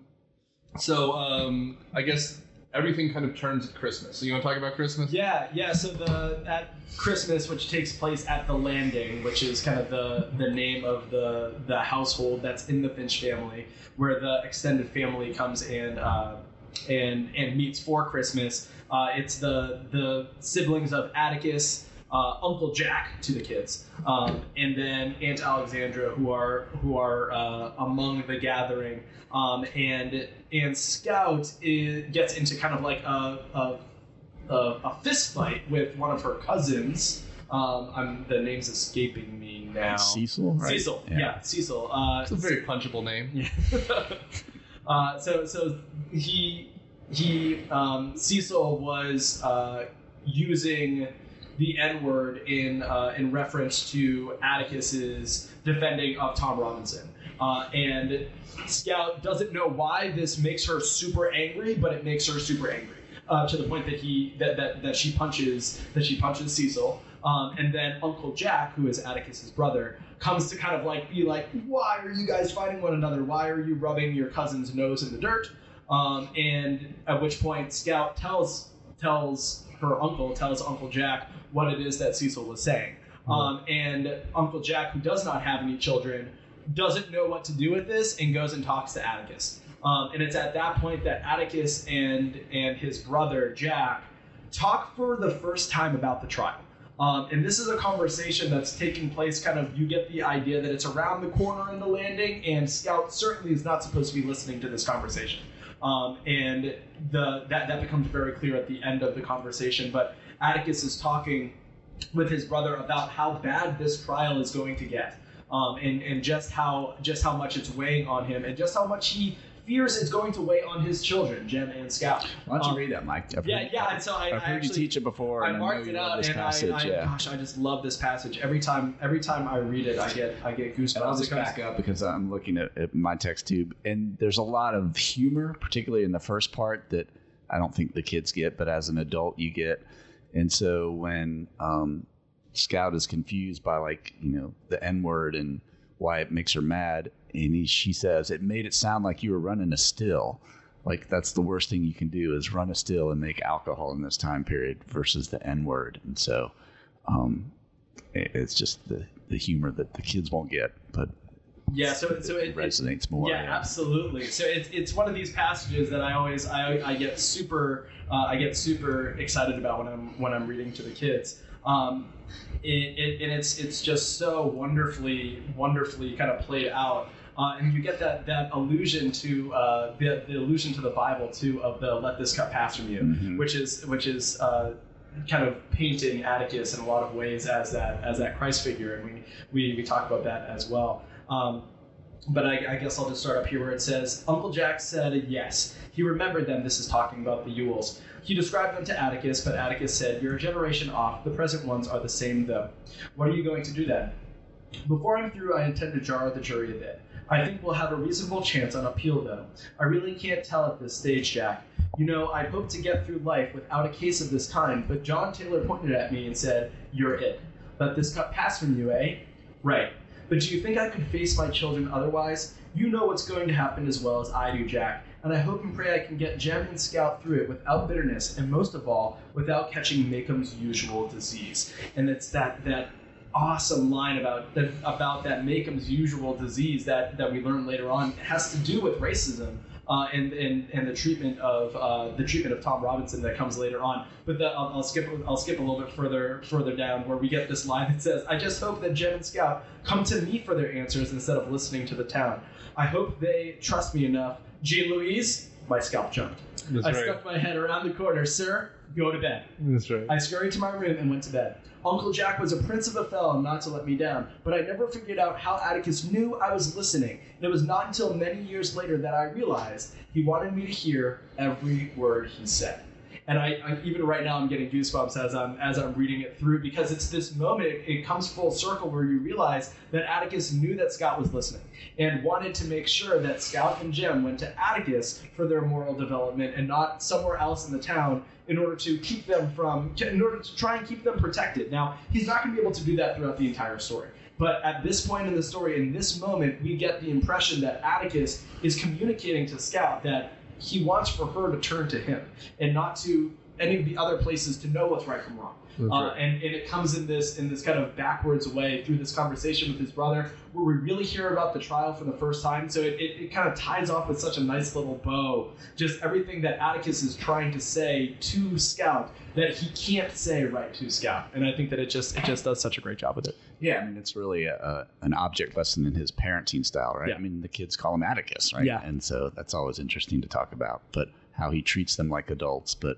so um, I guess everything kind of turns at Christmas. So you want to talk about Christmas? Yeah, yeah. So the at Christmas, which takes place at the Landing, which is kind of the the name of the the household that's in the Finch family, where the extended family comes and uh, and and meets for Christmas. Uh, it's the the siblings of Atticus. Uh, Uncle Jack to the kids, um, and then Aunt Alexandra, who are who are uh, among the gathering, um, and and Scout is, gets into kind of like a, a a, a fist fight with one of her cousins. Um, I'm, the name's escaping me now. Cecil, right? Cecil, yeah, Cecil. Uh, It's a very punchable name. yeah. uh, so so he he um, Cecil was uh, using the N word in uh, in reference to Atticus's defending of Tom Robinson. Uh, and Scout doesn't know why this makes her super angry, but it makes her super angry uh, to the point that he that, that, that she punches that she punches Cecil. Um, and then Uncle Jack, who is Atticus's brother, comes to kind of like be like, "Why are you guys fighting one another? Why are you rubbing your cousin's nose in the dirt?" Um, and at which point Scout tells tells her uncle tells Uncle Jack what it is that Cecil was saying. Um, and Uncle Jack, who does not have any children, doesn't know what to do with this and goes and talks to Atticus. Um, and it's at that point that Atticus and and his brother Jack talk for the first time about the trial. Um, and this is a conversation that's taking place. Kind of, you get the idea that it's around the corner in the landing, and Scout certainly is not supposed to be listening to this conversation. Um, and the that that becomes very clear at the end of the conversation. But Atticus is talking with his brother about how bad this trial is going to get, um, and and just how just how much it's weighing on him, and just how much he fears it's going to weigh on his children, Jem and Scout. Why don't you Um, read that, Mike? I've Yeah, heard, yeah. And so I, I've I heard actually, you teach it before. I marked it this and passage. I, I yeah. gosh, I just love this passage. Every time, every time I read it, I get, I get goosebumps. And I'll just back up because I'm looking at, at my text tube, and there's a lot of humor, particularly in the first part, that I don't think the kids get, but as an adult you get. And so when um, Scout is confused by like you know the N word and why it makes her mad, and he, she says it made it sound like you were running a still. Like that's the worst thing you can do is run a still and make alcohol in this time period versus the N word. And so um, it- it's just the the humor that the kids won't get, but Yeah, so so it, it it, resonates more. yeah, absolutely. So it's, it's one of these passages that I always I, I get super uh, I get super excited about when I'm when I'm reading to the kids. Um, it, it, and it's it's just so wonderfully wonderfully kind of played out. Uh, and you get that that allusion to uh, the, the allusion to the Bible too of the "Let this cup pass from you," Mhm. which is which is uh, kind of painting Atticus in a lot of ways as that as that Christ figure, and we we, we talk about that as well. Um, but I, I guess I'll just start up here where it says Uncle Jack said yes. He remembered them. This is talking about the Ewells. He described them to Atticus, but Atticus said, "You're a generation off. The present ones are the same, though. What are you going to do then?" Before I'm through, I intend to jar the jury a bit. I think we'll have a reasonable chance on appeal, though. I really can't tell at this stage, Jack. You know, I'd hoped to get through life without a case of this kind, but John Taylor pointed at me and said, You're it. Let this cup pass from you, eh? Right. But do you think I could face my children otherwise? You know what's going to happen as well as I do, Jack, and I hope and pray I can get Jem and Scout through it without bitterness, and most of all, without catching Maycomb's usual disease. And it's that that awesome line about that about that Maycomb's usual disease that that we learn later on it has to do with racism. Uh, and, and and the treatment of uh, the treatment of Tom Robinson that comes later on, but the, I'll, I'll skip I'll skip a little bit further further down where we get this line that says, "I just hope that Jem and Scout come to me for their answers instead of listening to the town. I hope they trust me enough." Jean Louise, my scalp jumped. That's I right. stuck my head around the corner. Sir, go to bed. That's right. I scurried to my room and went to bed. Uncle Jack was a prince of a fellow not to let me down, but I never figured out how Atticus knew I was listening. And it was not until many years later that I realized he wanted me to hear every word he said. And I, I even right now I'm getting goosebumps as I'm as I'm reading it through because it's this moment it, it comes full circle where you realize that Atticus knew that Scout was listening and wanted to make sure that Scout and Jem went to Atticus for their moral development and not somewhere else in the town in order to keep them from in order to try and keep them protected. Now, he's not going to be able to do that throughout the entire story. But at this point in the story, in this moment, we get the impression that Atticus is communicating to Scout that he wants for her to turn to him and not to any of the other places to know what's right from wrong. Uh, and, and it comes in this in this kind of backwards way through this conversation with his brother, where we really hear about the trial for the first time. So it, it, it kind of ties off with such a nice little bow. Just everything that Atticus is trying to say to Scout that he can't say right to Scout. And I think that it just it just does such a great job with it. Yeah, I mean, it's really a, a, an object lesson in his parenting style, right? Yeah. I mean, the kids call him Atticus, right? Yeah. And so that's always interesting to talk about, but how he treats them like adults, but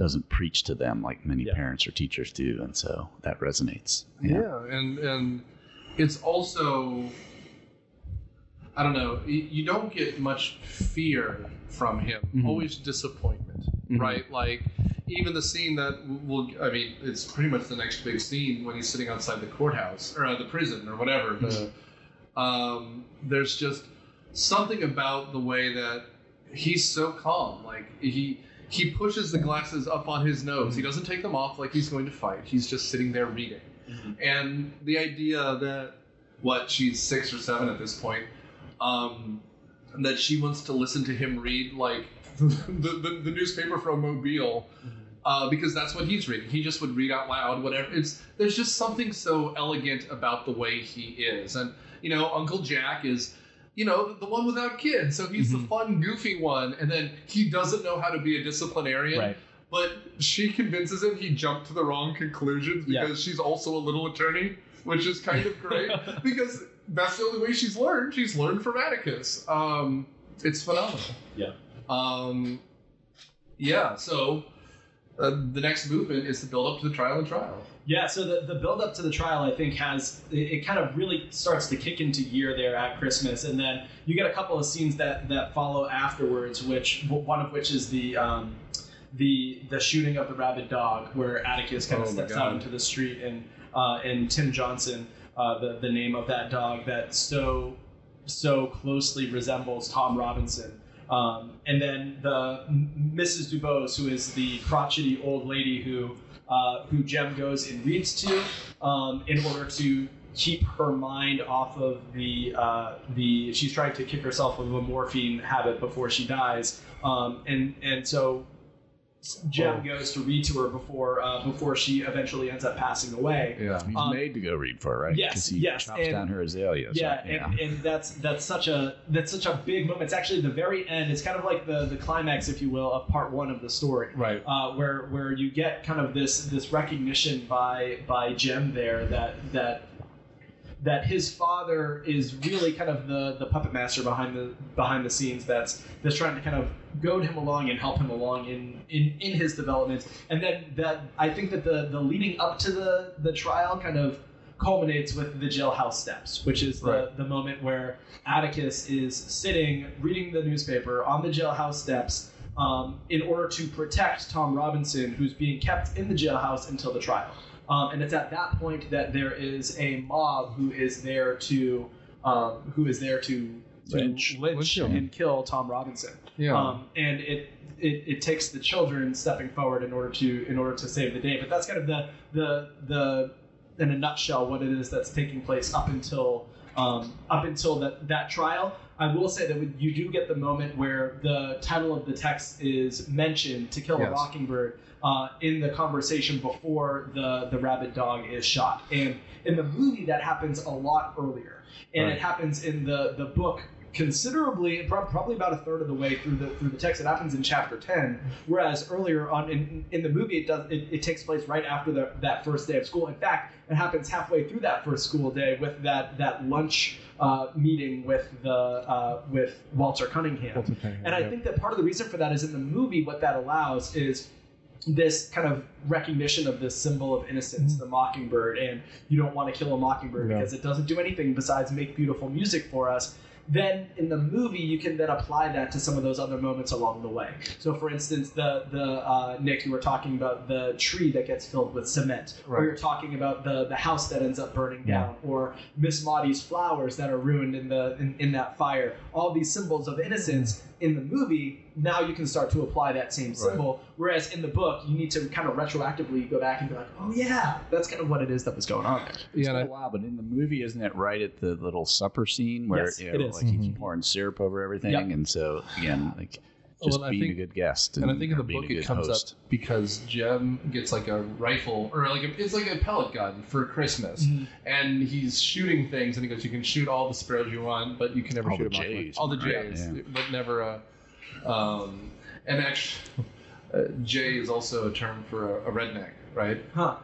doesn't preach to them like many Yeah. parents or teachers do. And so that resonates. Yeah. and and it's also I don't know. You don't get much fear from him. Mhm. Always disappointment, Mhm. right? Like even the scene that will, I mean, it's pretty much the next big scene when he's sitting outside the courthouse or uh, the prison or whatever. The, um, there's just something about the way that he's so calm. Like he he pushes the glasses up on his nose. He doesn't take them off like he's going to fight. He's just sitting there reading. And the idea that what she's six or seven at this point, um, that she wants to listen to him read like the, the, the newspaper from Mobile. Uh, because that's what he's reading. He just would read out loud, whatever. It's there's just something so elegant about the way he is, and you know, Uncle Jack is, you know, the one without kids, so he's the Mhm. fun, goofy one, and then he doesn't know how to be a disciplinarian. Right. But she convinces him he jumped to the wrong conclusions Yeah. because she's also a little attorney, which is kind of great because that's the only way she's learned. She's learned from Atticus. Um, it's phenomenal. Yeah. Um, yeah. So uh, the next movement is to build up to the trial and trial. Yeah, so the, the build up to the trial, I think, has it, it kind of really starts to kick into gear there at Christmas, and then you get a couple of scenes that that follow afterwards, which one of which is the um, the the shooting of the rabid dog, where Atticus kind of Oh steps out into the street, and uh, and Tim Johnson, uh, the the name of that dog that so so closely resembles Tom Robinson. Um, and then the Mrs. Dubose, who is the crotchety old lady who uh, who Jem goes and reads to um, in order to keep her mind off of the uh, the she's trying to kick herself of a morphine habit before she dies. Um, and and so Jem Oh. goes to read to her before uh, before she eventually ends up passing away Yeah. He's Um, made to go read for her, right? yes, he yes, chops and- down her azaleas. yeah, right? and, and that's that's such a that's such a big moment. It's actually the very end. It's kind of like the the climax, if you will, of part one of the story. Right. uh, where where you get kind of this this recognition by by Jem there that that that his father is really kind of the the puppet master behind the behind the scenes that's that's trying to kind of goad him along and help him along in in, in his development and then that I think that the the leading up to the the trial kind of culminates with the jailhouse steps which is the, Right. the moment where Atticus is sitting reading the newspaper on the jailhouse steps um, in order to protect Tom Robinson, who's being kept in the jailhouse until the trial. Um, and it's at that point that there is a mob who is there to um, who is there to, to Lynch. lynch, Lynch and kill Tom Robinson. Yeah. Um, and it, it it takes the children stepping forward in order to in order to save the day. But that's kind of the the the in a nutshell what it is that's taking place up until um, up until that that trial. I will say that you do get the moment where the title of the text is mentioned to kill a mockingbird uh, in the conversation before the the rabid dog is shot. And in the movie, that happens a lot earlier, and Right. it happens in the the book considerably, probably about a third of the way through the through the text. It happens in chapter ten, whereas earlier on in, in the movie, it does it, it takes place right after the, that first day of school. In fact, it happens halfway through that first school day with that that lunch uh, meeting with the uh, with Walter Cunningham. And I think that part of the reason for that is in the movie, what that allows is this kind of recognition of this symbol of innocence, the mockingbird, and you don't want to kill a mockingbird Yeah. because it doesn't do anything besides make beautiful music for us. Then in the movie, you can then apply that to some of those other moments along the way. So, for instance, the the uh, Nick, you were talking about the tree that gets filled with cement, or you're talking about the the house that ends up burning down, or Miss Maudie's flowers that are ruined in the in, in that fire. All these symbols of innocence in the movie, now you can start to apply that same symbol. Whereas in the book, you need to kind of retroactively go back and be like, oh yeah, that's kind of what it is that was going on there. It's Yeah, been and a while, but in the movie, isn't it right at the little supper scene where Yes, you know, is. like he's Mhm. pouring syrup over everything, Yep. and so again, like just Well, being think- a good guest, And I think in the being book a it good comes host. up because Jem gets like a rifle or like a, it's like a pellet gun for Christmas, Mhm. and he's shooting things, and he goes, "You can shoot all the sparrows you want, but you can never All shoot the a mockingbird." jays, all the right, jays, yeah. but never a." Um, and actually, uh, Jay is also a term for a, a redneck, right? Huh.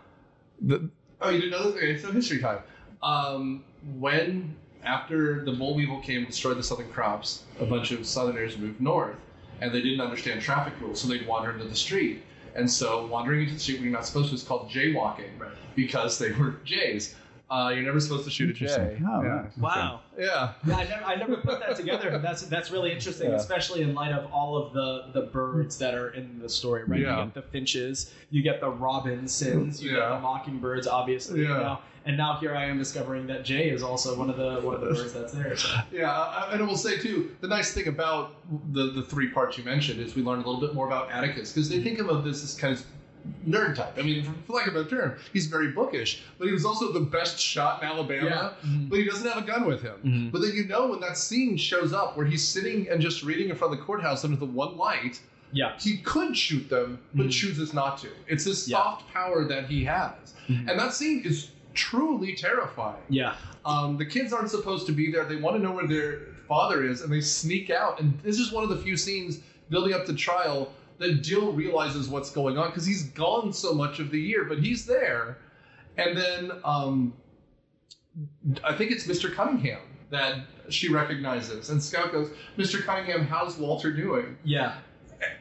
The, oh, you didn't know this? Okay, so history time. Um, when after the boll weevil came and destroyed the southern crops, a bunch of southerners moved north, and they didn't understand traffic rules, so they'd wander into the street. And so wandering into the street when you're not supposed to is called jaywalking Right. because they were jays. Uh, you're never supposed to shoot a jay. Oh, yeah. Wow. Yeah. Yeah, I never, I never put that together. That's that's really interesting, Yeah. especially in light of all of the the birds that are in the story. Right, Yeah. you get the finches, you get the robinsons, you get Yeah. the mockingbirds, obviously. Yeah. You know? And now here I am discovering that Jay is also one of the one of the birds that's there. So. Yeah, and I will say too, the nice thing about the the three parts you mentioned is we learn a little bit more about Atticus because they think of this as kind of nerd type. I mean, for, for lack of a better term, he's very bookish, but he was also the best shot in Alabama. Mhm. But he doesn't have a gun with him. Mhm. But then you know when that scene shows up where he's sitting and just reading in front of the courthouse under the one light, Yeah. he could shoot them, but Mhm. chooses not to. It's this Yeah. soft power that he has. Mhm. And that scene is truly terrifying. Yeah. Um, the kids aren't supposed to be there. They want to know where their father is, and they sneak out. And this is one of the few scenes building up to trial that Dill realizes what's going on because he's gone so much of the year, but he's there. And then um, I think it's Mr. Cunningham that she recognizes, and Scout goes, "Mr. Cunningham, how's Walter doing?" Yeah.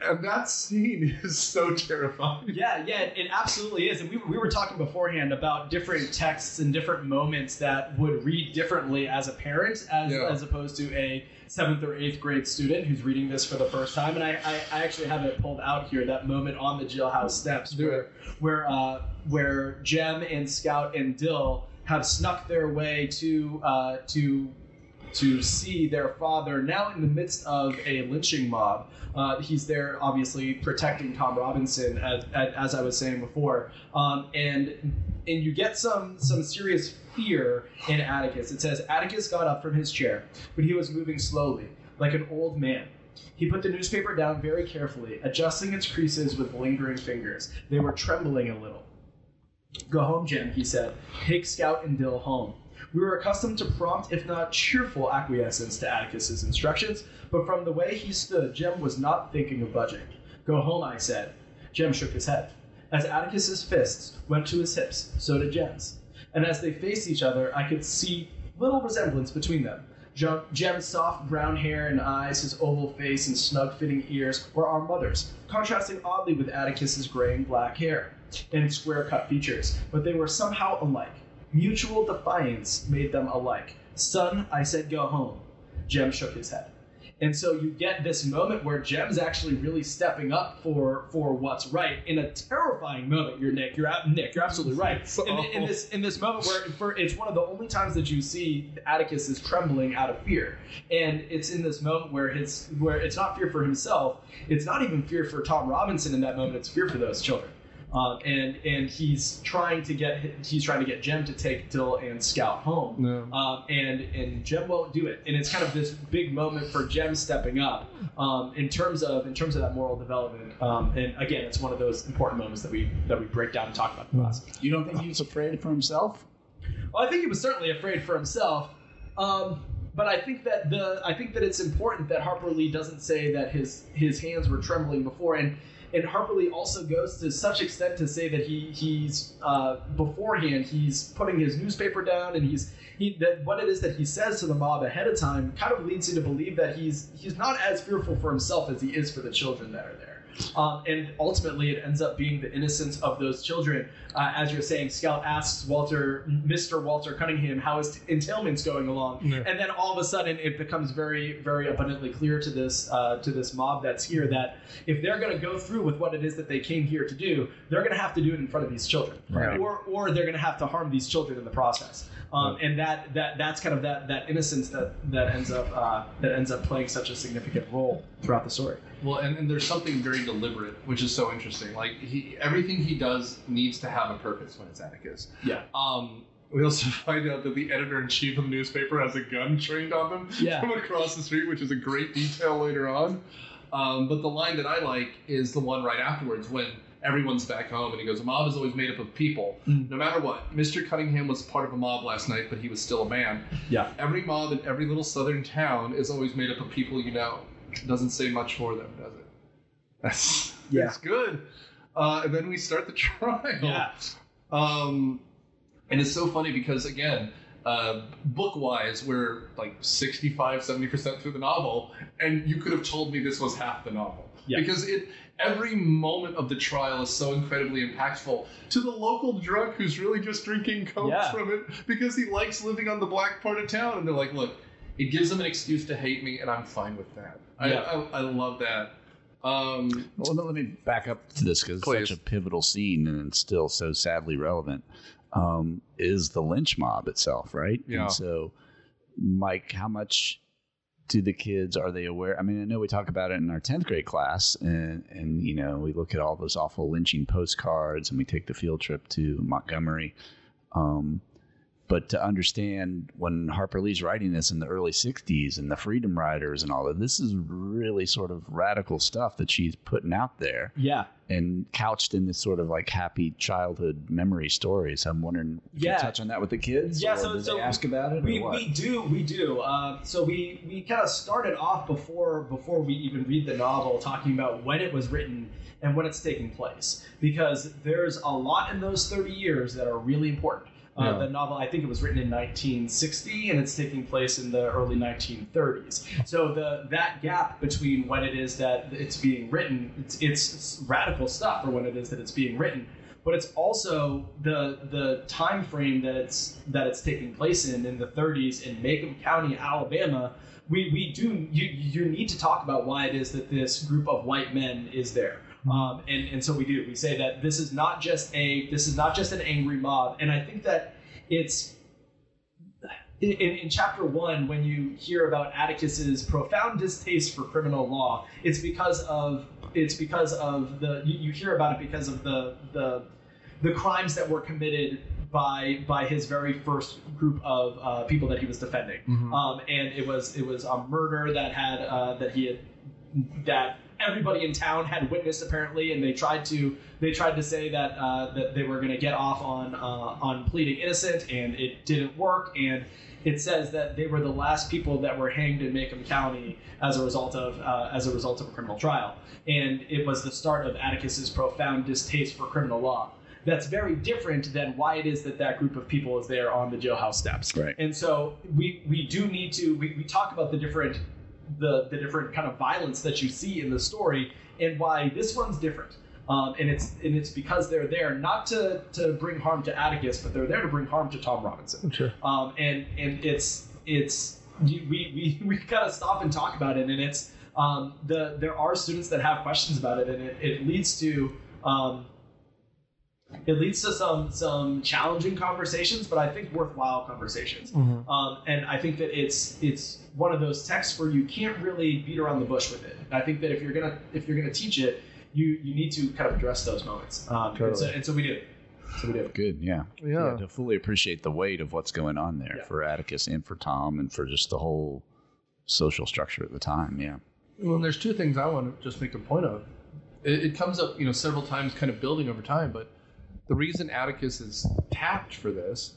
And that scene is so terrifying. Yeah, yeah, it absolutely is. And we, we were talking beforehand about different texts and different moments that would read differently as a parent as, Yeah. as opposed to a seventh or eighth grade student who's reading this for the first time. And I, I, I actually have it pulled out here, that moment on the jailhouse steps where, where, uh, where Jem and Scout and Dill have snuck their way to, uh, to to see their father now in the midst of a lynching mob. Uh, he's there, obviously protecting Tom Robinson, as, as, I was saying before, um, and and you get some some serious fear in Atticus. It says Atticus got up from his chair, but he was moving slowly, like an old man. He put the newspaper down very carefully, adjusting its creases with lingering fingers. They were trembling a little. Go home, Jem, he said. Take Scout and Dill home. We were accustomed to prompt, if not cheerful, acquiescence to Atticus's instructions, but from the way he stood, Jem was not thinking of budging. Go home, I said. Jem shook his head. As Atticus's fists went to his hips, so did Jem's. And as they faced each other, I could see little resemblance between them. Jem's soft brown hair and eyes, his oval face and snug-fitting ears were our mother's, contrasting oddly with Atticus's gray and black hair and square-cut features, but they were somehow alike. Mutual defiance made them alike. Son, I said go home. Jem shook his head. And so you get this moment where Jem's actually really stepping up for for what's right in a terrifying moment. You're Nick. You're Nick. You're absolutely right. So In, in this in this moment where for, it's one of the only times that you see Atticus is trembling out of fear, and it's in this moment where his where it's not fear for himself. It's not even fear for Tom Robinson in that moment. It's fear for those children. Um, and and he's trying to get he's trying to get Jem to take Dill and Scout home. No. Um, and and Jem won't do it, and it's kind of this big moment for Jem stepping up um, in terms of in terms of that moral development. Um, and again, it's one of those important moments that we that we break down and talk about in class. You don't think he was afraid for himself? Well, I think he was certainly afraid for himself. Um, but I think that the I think that it's important that Harper Lee doesn't say that his his hands were trembling before, and and Harper Lee also goes to such extent to say that he he's uh, beforehand he's putting his newspaper down and he's he that what it is that he says to the mob ahead of time kind of leads you to believe that he's he's not as fearful for himself as he is for the children that are there. Um, and ultimately, it ends up being the innocence of those children. Uh, as you're saying, Scout asks Walter, Mr. Walter Cunningham, how his entailments going along, Yeah. and then all of a sudden, it becomes very, very abundantly clear to this uh, to this mob that's here that if they're going to go through with what it is that they came here to do, they're going to have to do it in front of these children, Right. or or they're going to have to harm these children in the process. Um, and that, that that's kind of that, that innocence that, that ends up uh, that ends up playing such a significant role throughout the story. Well, and, and there's something very deliberate, which is so interesting. Like he, everything he does needs to have a purpose when it's Atticus. Yeah. Um, we also find out that the editor in chief of the newspaper has a gun trained on them Yeah. from across the street, which is a great detail later on. Um, but the line that I like is the one right afterwards when everyone's back home and he goes, "A mob is always made up of people. Mm. No matter what, Mr. Cunningham was part of a mob last night, but he was still a man. Yeah. Every mob in every little southern town is always made up of people you know. Doesn't say much for them, does it? That's Yeah. that's good. Uh, and then we start the trial. Yeah. Um, and it's so funny because again, uh, book wise, we're like 65, 70% through the novel, and you could have told me this was half the novel. Yeah. because it every moment of the trial is so incredibly impactful to the local drunk who's really just drinking coke Yeah. from it because he likes living on the black part of town, and they're like, look, it gives them an excuse to hate me, and I'm fine with that. I, Yeah. I, I love that. Um, Well, let me back up to this because it's such a pivotal scene and it's still so sadly relevant. Um, is the lynch mob itself, right? Yeah. And so, Mike, how much do the kids are they aware? I mean, I know we talk about it in our tenth grade class, and and you know we look at all those awful lynching postcards, and we take the field trip to Montgomery. Um, but to understand when Harper Lee's writing this in the early 60s and the Freedom Riders and all that, this is really sort of radical stuff that she's putting out there Yeah. and couched in this sort of like happy childhood memory stories. I'm wondering, if you Yeah. touch on that with the kids? Yeah, so- so they ask about it? We, we do we do. Uh, so we we kind of started off before before we even read the novel talking about when it was written and when it's taking place because there's a lot in those 30 years that are really important. Uh. The novel, I think it was written in 1960, and it's taking place in the early 1930s. So the that gap between when it is that it's being written, it's, it's radical stuff for when it is that it's being written but it's also the the time frame that it's that it's taking place in in the 30s in Maycomb County, Alabama. We, we do you you need to talk about why it is that this group of white men is there. Um, and, and so we do. We say that this is not just a this is not just an angry mob. And I think that it's in, in, chapter one, when you hear about Atticus's profound distaste for criminal law, it's because of it's because of the you, you hear about it because of the the the crimes that were committed by by his very first group of uh, people that he was defending. Um, and it was it was a murder that had uh, that he had that everybody in town had witnessed apparently, and they tried to they tried to say that uh, that they were going to get off on uh, on pleading innocent, and it didn't work. And it says that they were the last people that were hanged in Maycomb County as a result of uh, as a result of a criminal trial, and it was the start of Atticus's profound distaste for criminal law. That's very different than why it is that that group of people is there on the jailhouse steps. Right. And so we we do need to we, we talk about the different the the different kind of violence that you see in the story and why this one's different. Um, and it's and it's because they're there not to to bring harm to Atticus, but they're there to bring harm to Tom Robinson. Sure. Um, and and it's it's we we we kind of stop and talk about it, and it's um, the there are students that have questions about it, and it, it leads to um, it leads to some some challenging conversations, but I think worthwhile conversations. Um, and I think that it's it's one of those texts where you can't really beat around the bush with it. I think that if you're gonna if you're gonna teach it, you you need to kind of address those moments. Um, and, so, Totally. and so we do. So we do. Good, yeah. Yeah. To fully appreciate the weight of what's going on there Yeah. for Atticus and for Tom and for just the whole social structure at the time. Yeah. Well, and there's two things I want to just make a point of. It, it comes up, you know, several times, kind of building over time. But the reason Atticus is tapped for this,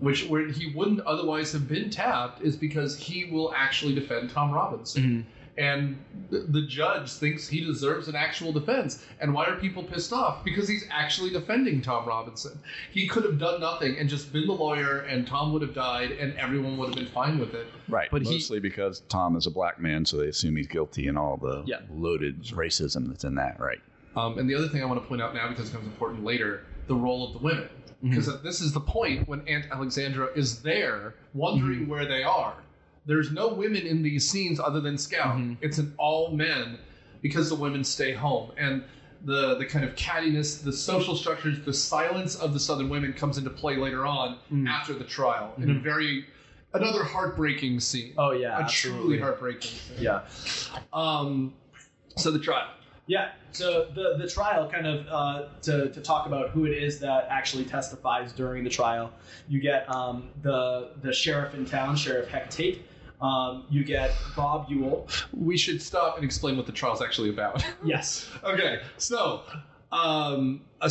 which where he wouldn't otherwise have been tapped, is because he will actually defend Tom Robinson, and the, the judge thinks he deserves an actual defense. And why are people pissed off? Because he's actually defending Tom Robinson. He could have done nothing and just been the lawyer, and Tom would have died, and everyone would have been fine with it. Right. But he- Mostly because Tom is a black man, so they assume he's guilty and all the Yeah. loaded racism that's in that. Right. Um, and the other thing I want to point out now, because it becomes important later, the role of the women. Because this is the point when Aunt Alexandra is there, wondering where they are. There's no women in these scenes other than Scout. Mhm. It's an all men because the women stay home. And the the kind of cattiness, the social structures, the silence of the Southern women comes into play later on Mhm. after the trial in a very another heartbreaking scene. Oh yeah, a absolutely. truly heartbreaking scene. Yeah. Um, so the trial. Yeah. So the the trial kind of uh, to to talk about who it is that actually testifies during the trial. You get um, the the sheriff in town, Sheriff Heck Tate. Um, you get Bob Ewell. We should stop and explain what the trial's actually about. Yes. okay, so um, a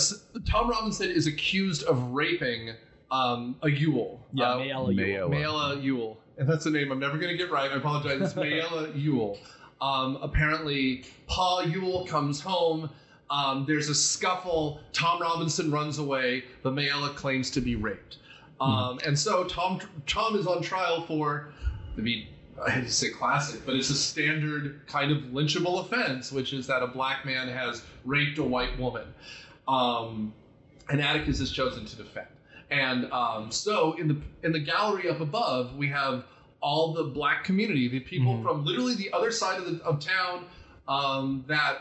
Tom Robinson is accused of raping um, a Ewell. Yeah. Uh, Mayella Ewell. Mayella. Ewell. And that's a name I'm never going to get right. I apologize. It's Mayella Ewell. Um, apparently, Paul Ewell comes home. Um, there's a scuffle. Tom Robinson runs away, but Mayella claims to be raped. Um, And so Tom Tom is on trial for I mean, I hate to say classic, but it's a standard kind of lynchable offense, which is that a black man has raped a white woman. Um, and Atticus is chosen to defend. And um, so in the in the gallery up above, we have all the black community, the people Mhm. from literally the other side of, the, of town um, that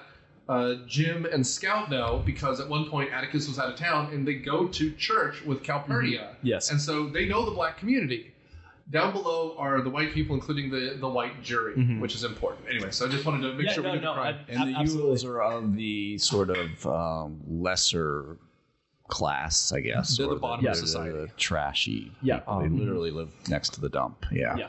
uh, Jem and Scout know because at one point Atticus was out of town and they go to church with Calpurnia. Yes. And so they know the black community. Down below are the white people, including the, the white jury, Mhm. which is important. Anyway, so I just wanted to make Yeah, sure no, we didn't no, cry. I- And the Absolutely. Ewells are of the sort of um, lesser class, I guess. They're or the bottom of society. the trashy. Yeah. people. they Um, literally live next to the dump. Yeah. Yeah.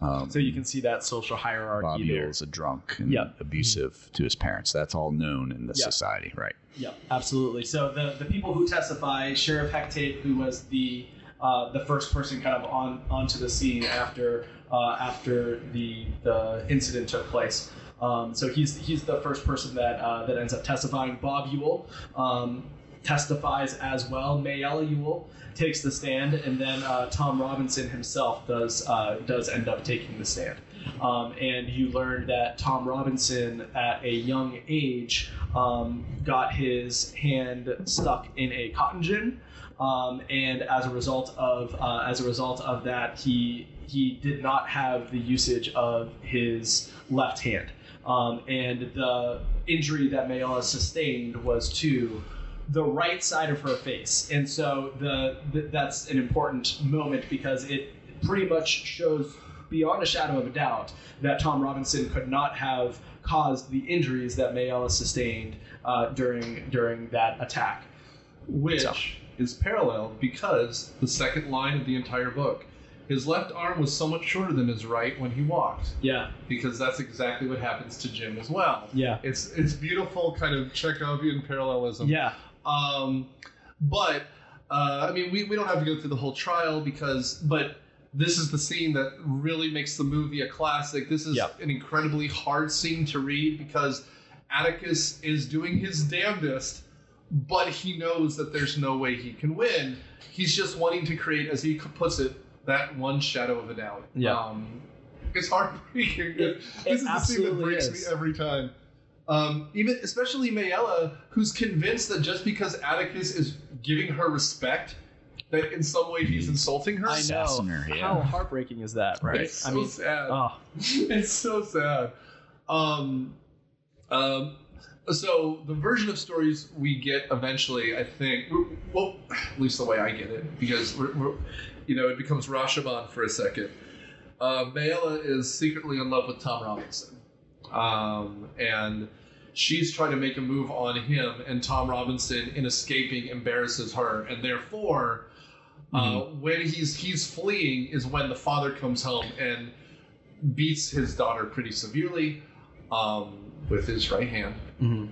Um, So you can see that social hierarchy Bob there. Ewell is a drunk and Yeah. abusive to his parents. That's all known in this Yeah. society, right? Yeah, absolutely. So the, the people who testify, Sheriff Heck Tate, who was the uh, the first person kind of on onto the scene after uh, after the the incident took place. Um, so he's he's the first person that uh, that ends up testifying. Bob Ewell um, testifies as well. Mayella Ewell takes the stand, and then uh, Tom Robinson himself does uh, does end up taking the stand. Um, and you learn that Tom Robinson, at a young age, um, got his hand stuck in a cotton gin, um, and as a result of uh, as a result of that, he he did not have the usage of his left hand, um, and the injury that Mayella sustained was to the right side of her face, and so the, th that's an important moment because it pretty much shows beyond a shadow of a doubt that Tom Robinson could not have caused the injuries that Mayella sustained uh, during during that attack. which So- is paralleled because the second line of the entire book, his left arm was so much shorter than his right when he walked, Yeah, because that's exactly what happens to Jem as well. yeah, It's it's beautiful kind of Chekhovian parallelism. yeah, Um, but uh, I mean, we, we don't have to go through the whole trial because, but this is the scene that really makes the movie a classic. This is Yep. an incredibly hard scene to read because Atticus is doing his damnedest, but he knows that there's no way he can win. He's just wanting to create, as he puts it, that one shadow of a doubt. Yeah. Um, it's heartbreaking. It- this it is the scene that breaks is. me every time. Um, even especially Mayella, who's convinced that just because Atticus is giving her respect, that in some way he's He's insulting her. I know. Her, yeah. How heartbreaking is that, right? It's so I mean, sad. oh, it's so sad. Um, um, so the version of stories we get eventually, I think, well, at least the way I get it, because we're, we're you know, it becomes Rashomon for a second. Uh, Mayella is secretly in love with Tom Robinson, um, and she's trying to make a move on him, and Tom Robinson, in escaping, embarrasses her, and therefore. Uh, when he's he's fleeing is when the father comes home and beats his daughter pretty severely um, with his right hand, mhm.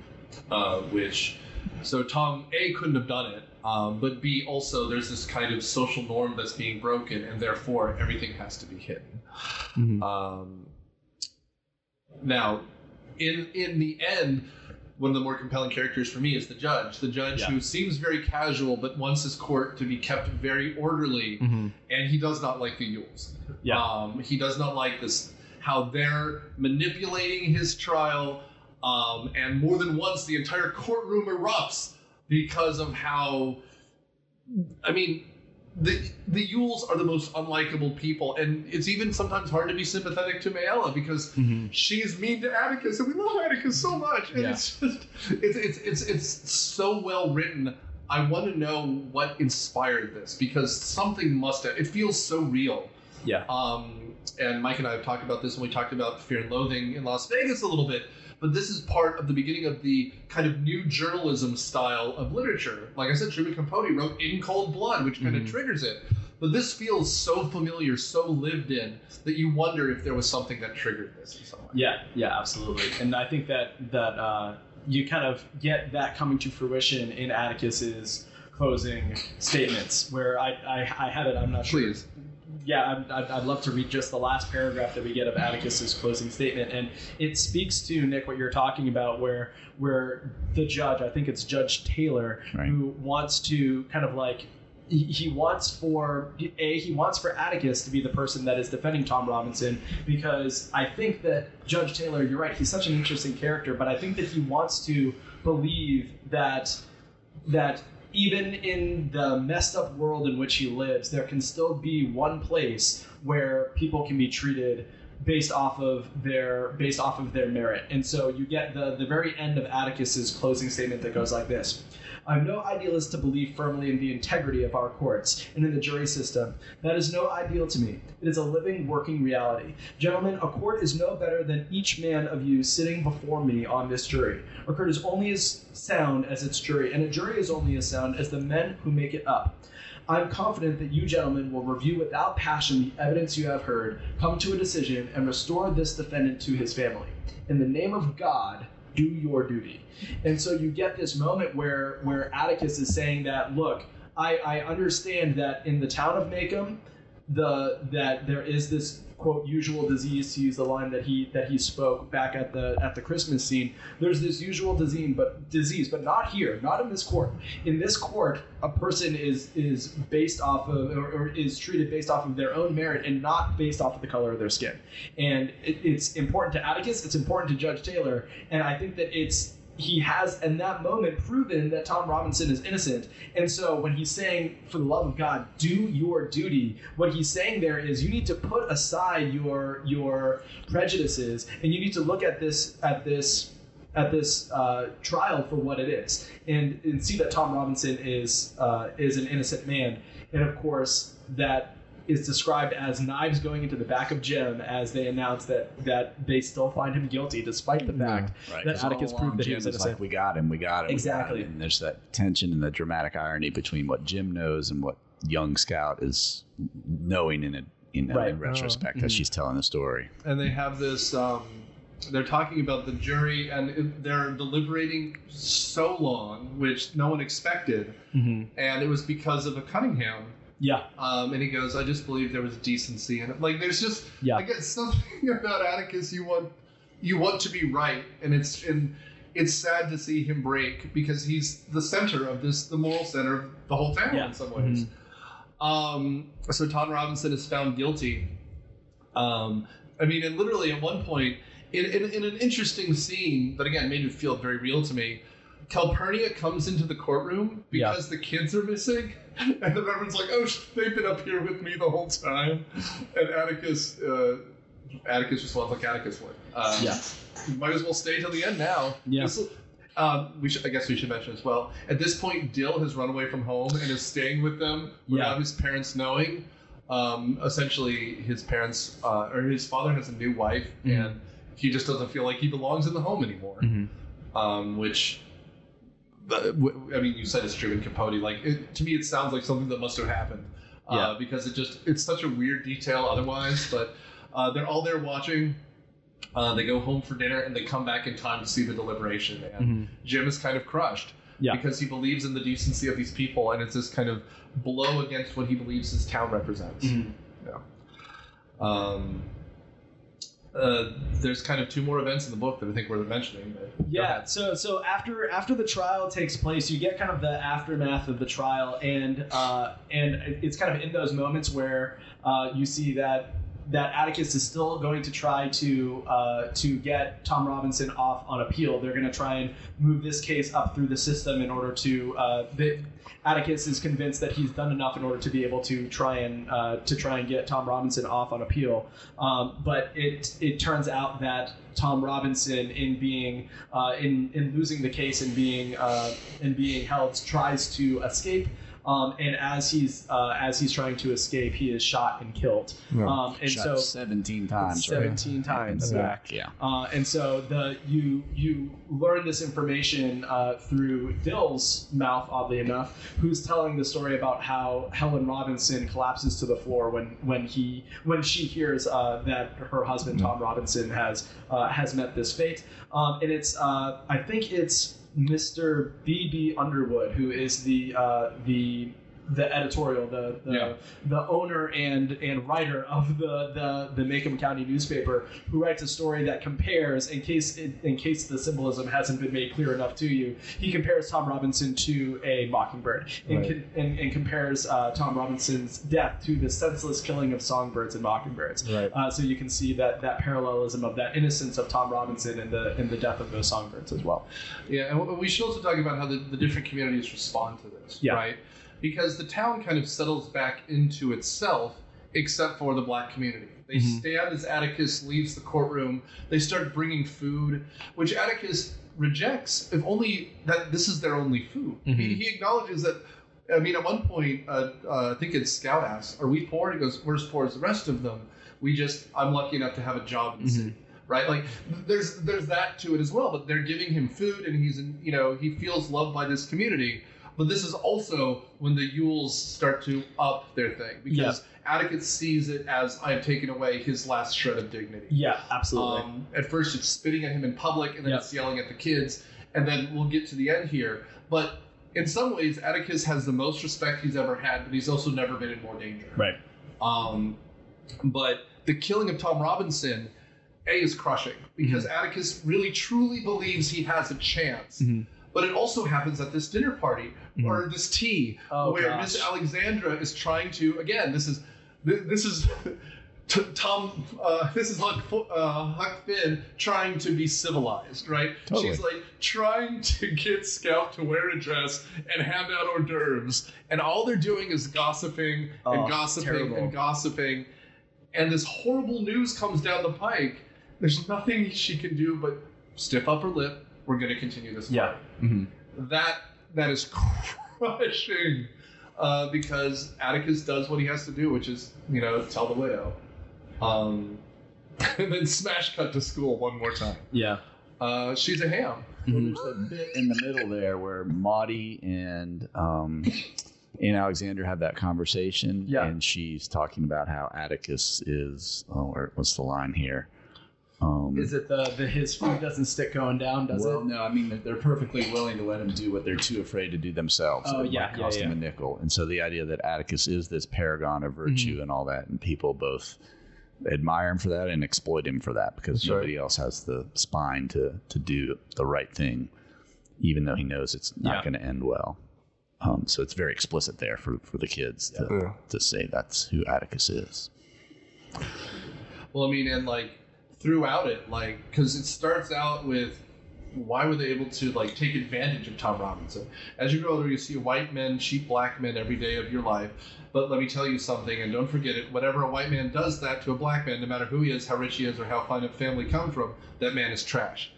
uh, which so Tom A couldn't have done it, um, but B also there's this kind of social norm that's being broken, and therefore everything has to be hidden. Mhm. Um, now, in in the end, one of the more compelling characters for me is the judge. The judge Yeah. who seems very casual, but wants his court to be kept very orderly, Mhm. and he does not like the Ewells. Yeah. Um, he does not like this how they're manipulating his trial, um, and more than once the entire courtroom erupts because of how. I mean, the the Ewells are the most unlikable people, and it's even sometimes hard to be sympathetic to Mayella because Mhm. she's mean to Atticus, and we love Atticus so much. And Yeah. it's just, it's, it's it's it's so well written. I want to know what inspired this because something must have. It feels so real. Yeah. Um, and Mike and I have talked about this when we talked about Fear and Loathing in Las Vegas a little bit. But this is part of the beginning of the kind of new journalism style of literature. Like I said, Truman Capote wrote In Cold Blood, which kind Mhm. of triggers it. But this feels so familiar, so lived in, that you wonder if there was something that triggered this in some way. Yeah, yeah, absolutely. And I think that that uh, you kind of get that coming to fruition in Atticus's closing statements, where I, I, I have it. I'm not sure. Yeah, I'd, I'd, I'd love to read just the last paragraph that we get of Atticus's closing statement, and it speaks to Nick what you're talking about, where where the judge, I think it's Judge Taylor, Right. who wants to kind of like he, he wants for a he wants for Atticus to be the person that is defending Tom Robinson because I think that Judge Taylor, you're right, he's such an interesting character, but I think that he wants to believe that that even in the messed up world in which he lives, there can still be one place where people can be treated based off of their based off of their merit. And so you get the the very end of Atticus's closing statement that goes like this. I'm no idealist to believe firmly in the integrity of our courts and in the jury system. That is no ideal to me. It is a living, working reality. Gentlemen, a court is no better than each man of you sitting before me on this jury. A court is only as sound as its jury, and a jury is only as sound as the men who make it up. I'm confident that you gentlemen will review without passion the evidence you have heard, come to a decision, and restore this defendant to his family. In the name of God, do your duty. And so you get this moment where where Atticus is saying that, look, I, I understand that in the town of Maycomb, the that there is this quote usual disease to use the line that he that he spoke back at the at the Christmas scene. There's this usual disease, but disease, but not here, not in this court. In this court, a person is is based off of or, or is treated based off of their own merit and not based off of the color of their skin. And it, it's important to Atticus. It's important to Judge Taylor, and I think that it's he has in that moment proven that Tom Robinson is innocent. And so when he's saying, for the love of God, do your duty, what he's saying there is you need to put aside your your prejudices and you need to look at this at this at this uh, trial for what it is and, and see that Tom Robinson is uh, is an innocent man. And of course that is described as knives going into the back of Jem as they announce that that they still find him guilty despite the fact Right. that 'cause all Atticus proved that he was innocent. like, we got him, we got him. we got Exactly. him." And there's that tension and the dramatic irony between what Jim knows and what young Scout is knowing in a you know, Right. in retrospect as Mhm. she's telling the story. and they have this um, they're talking about the jury and they're deliberating so long which no one expected Mm-hmm. and it was because of a cunningham Yeah, um, and he goes i just believe there was decency in it like there's just Yeah. i guess something about atticus you want you want to be right and it's and it's sad to see him break because he's the center of this the moral center of the whole town Yeah. in some ways um, so Todd Robinson is found guilty. Um, I mean, and literally at one point, in, in, in an interesting scene that again made it feel very real to me, Calpurnia comes into the courtroom Yeah. because the kids are missing, and the Reverend's like, "Oh, they've been up here with me the whole time," and Atticus, uh, Atticus responds like Atticus would. Um, Yeah. might as well stay till the end now. Yeah. This- um, we should, I guess we should mention as well. At this point, Dill has run away from home and is staying with them without Yeah. his parents knowing. Um, essentially, his parents uh, or his father has a new wife, Mhm. and he just doesn't feel like he belongs in the home anymore. Mm-hmm. Um, which, I mean, you said it's Truman Capote. Like it, to me, it sounds like something that must have happened. Uh, Yeah. because it just it's such a weird detail otherwise, but uh, they're all there watching. Uh, they go home for dinner and they come back in time to see the deliberation. And Jem is kind of crushed Mm-hmm. Yeah. because he believes in the decency of these people, and it's this kind of blow against what he believes his town represents. Mhm. Um, uh, there's kind of two more events in the book that I think worth mentioning. Yeah. So so after after the trial takes place, you get kind of the aftermath of the trial, and uh, and it's kind of in those moments where uh, you see that that Atticus is still going to try to uh, to get Tom Robinson off on appeal. They're going to try and move this case up through the system in order to. Uh, the, Atticus is convinced that he's done enough in order to be able to try and uh, to try and get Tom Robinson off on appeal. Um, but it it turns out that Tom Robinson, in being uh, in in losing the case and being uh, and being held, tries to escape. Um, and as he's uh, as he's trying to escape, he is shot and killed. Um, and Shot so 17 times, right? 17 times. In Yeah. back, yeah. Uh, and so the you you learn this information uh, through Dill's mouth, oddly enough, who's telling the story about how Helen Robinson collapses to the floor when when he when she hears uh, that her husband Tom Robinson has uh, has met this fate. Um, and it's uh, I think it's Mr. B.B. Underwood who is the uh, the the editorial, the the, Yeah. the owner and and writer of the the the Maycomb County newspaper, who writes a story that compares, in case in case the symbolism hasn't been made clear enough to you, he compares Tom Robinson to a mockingbird, and Right. con- and, and compares uh, Tom Robinson's death to the senseless killing of songbirds and mockingbirds. Right. Uh, so you can see that that parallelism of that innocence of Tom Robinson and the and the death of those songbirds as well. Yeah, and we should also talk about how the, the different communities respond to this, Yeah. right? Because the town kind of settles back into itself, except for the black community. They Mhm. stand as Atticus leaves the courtroom. They start bringing food, which Atticus rejects. If only that this is their only food. He, Mhm. he acknowledges that. I mean, at one point, uh, uh, I think it's Scout asks, "Are we poor?" He goes, "We're as poor as the rest of them. We just, I'm lucky enough to have a job in the Mhm. city." right? Like there's there's that to it as well. But they're giving him food, and he's in, you know he feels loved by this community. But this is also when the Ewells start to up their thing because Atticus sees it as I have taken away his last shred of dignity. Yeah, absolutely. Um, at first, it's spitting at him in public, and then Yep. it's yelling at the kids, and then we'll get to the end here. But in some ways, Atticus has the most respect he's ever had, but he's also never been in more danger. right. Um, but the killing of Tom Robinson, A, is crushing because Atticus really truly believes he has a chance. Mhm. But it also happens at this dinner party Mhm. or this tea Oh, where gosh. Miss Alexandra is trying to, again, this is. This is t- Tom. Uh, this is Huck, uh, Huck Finn trying to be civilized, right? Totally. She's like trying to get Scout to wear a dress and hand out hors d'oeuvres, and all they're doing is gossiping and Oh, gossiping terrible. and gossiping, and this horrible news comes down the pike. There's nothing she can do but stiff up her lip. We're going to continue this. Yeah. fight. Mhm. That that is crushing, uh, because Atticus does what he has to do, which is you know tell the widow, um, and then smash cut to school one more time. Yeah. Uh, she's a ham. Well, there's that bit in the middle there where Maudie and um, and Alexandra have that conversation, Yeah. and she's talking about how Atticus is. Oh, or what's the line here? Um, Is it the, the his food doesn't stick going down? Does well, it? no, I mean they're- they're perfectly willing to let him do what they're too afraid to do themselves. Oh, It might yeah, yeah, cost him yeah. a nickel. And so the idea that Atticus is this paragon of virtue Mm-hmm. and all that, and people both admire him for that and exploit him for that because That's right. nobody else has the spine to to do the right thing, even though he knows it's not Yeah. going to end well. Um, so it's very explicit there for, for the kids to, Yeah. to say that's who Atticus is. Well, I mean, and like throughout it, like because it starts out with why were they able to like take advantage of Tom Robinson? As you go older, you see white men cheat black men every day of your life. But let me tell you something, and don't forget it. Whenever a white man does that to a black man, no matter who he is, how rich he is, or how fine a family come from, that man is trash.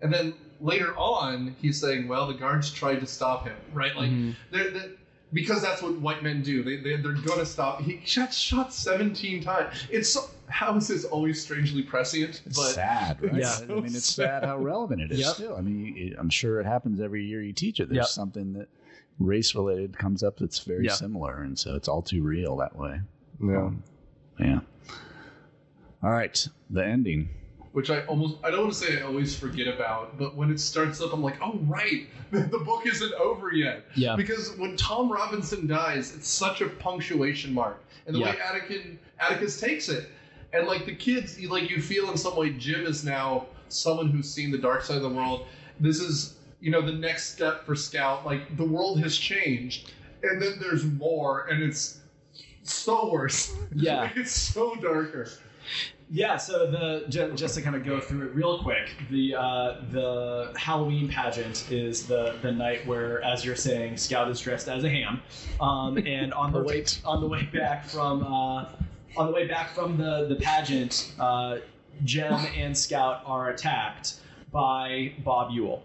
And then later on, he's saying, "Well, the guards tried to stop him, right? Like Mhm. they're, they're because that's what white men do. They, they they're gonna stop. He shot shot seventeen times. It's so, how is this always strangely prescient? It's but sad, right? Yeah. I mean, it's sad how relevant it is Yep. still. I mean, it, I'm sure it happens every year you teach it. There's Yep. something that race related comes up that's very Yep. similar, and so it's all too real that way. yeah. Um, yeah. All right, the ending. Which I almost I don't want to say I always forget about, but when it starts up, I'm like, oh right, the book isn't over yet. Yeah. Because when Tom Robinson dies, it's such a punctuation mark, and the way Yeah. Atticus Atticus takes it, and like the kids, you, like you feel in some way, Jem is now someone who's seen the dark side of the world. This is you know the next step for Scout. Like the world has changed, and then there's more, and it's so worse. Yeah. It's so darker. Yeah, so the ju- just to kind of go through it real quick, the uh, the Halloween pageant is the the night where, as you're saying, Scout is dressed as a ham, um, and on the way on the way back from uh, on the way back from the the pageant, uh, Jem and Scout are attacked by Bob Ewell.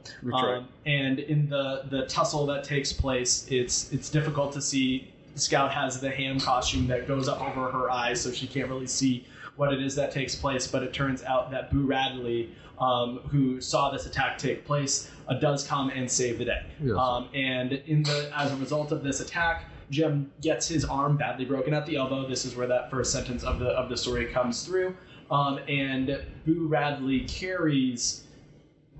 Um, and in the the tussle that takes place, it's it's difficult to see. Scout has the ham costume that goes up over her eyes, so she can't really see what it is that takes place. But it turns out that Boo Radley, um, who saw this attack take place, uh, does come and save the day. Yes. Um, and in the as a result of this attack, Jem gets his arm badly broken at the elbow. This is where that first sentence of the of the story comes through. Um, and Boo Radley carries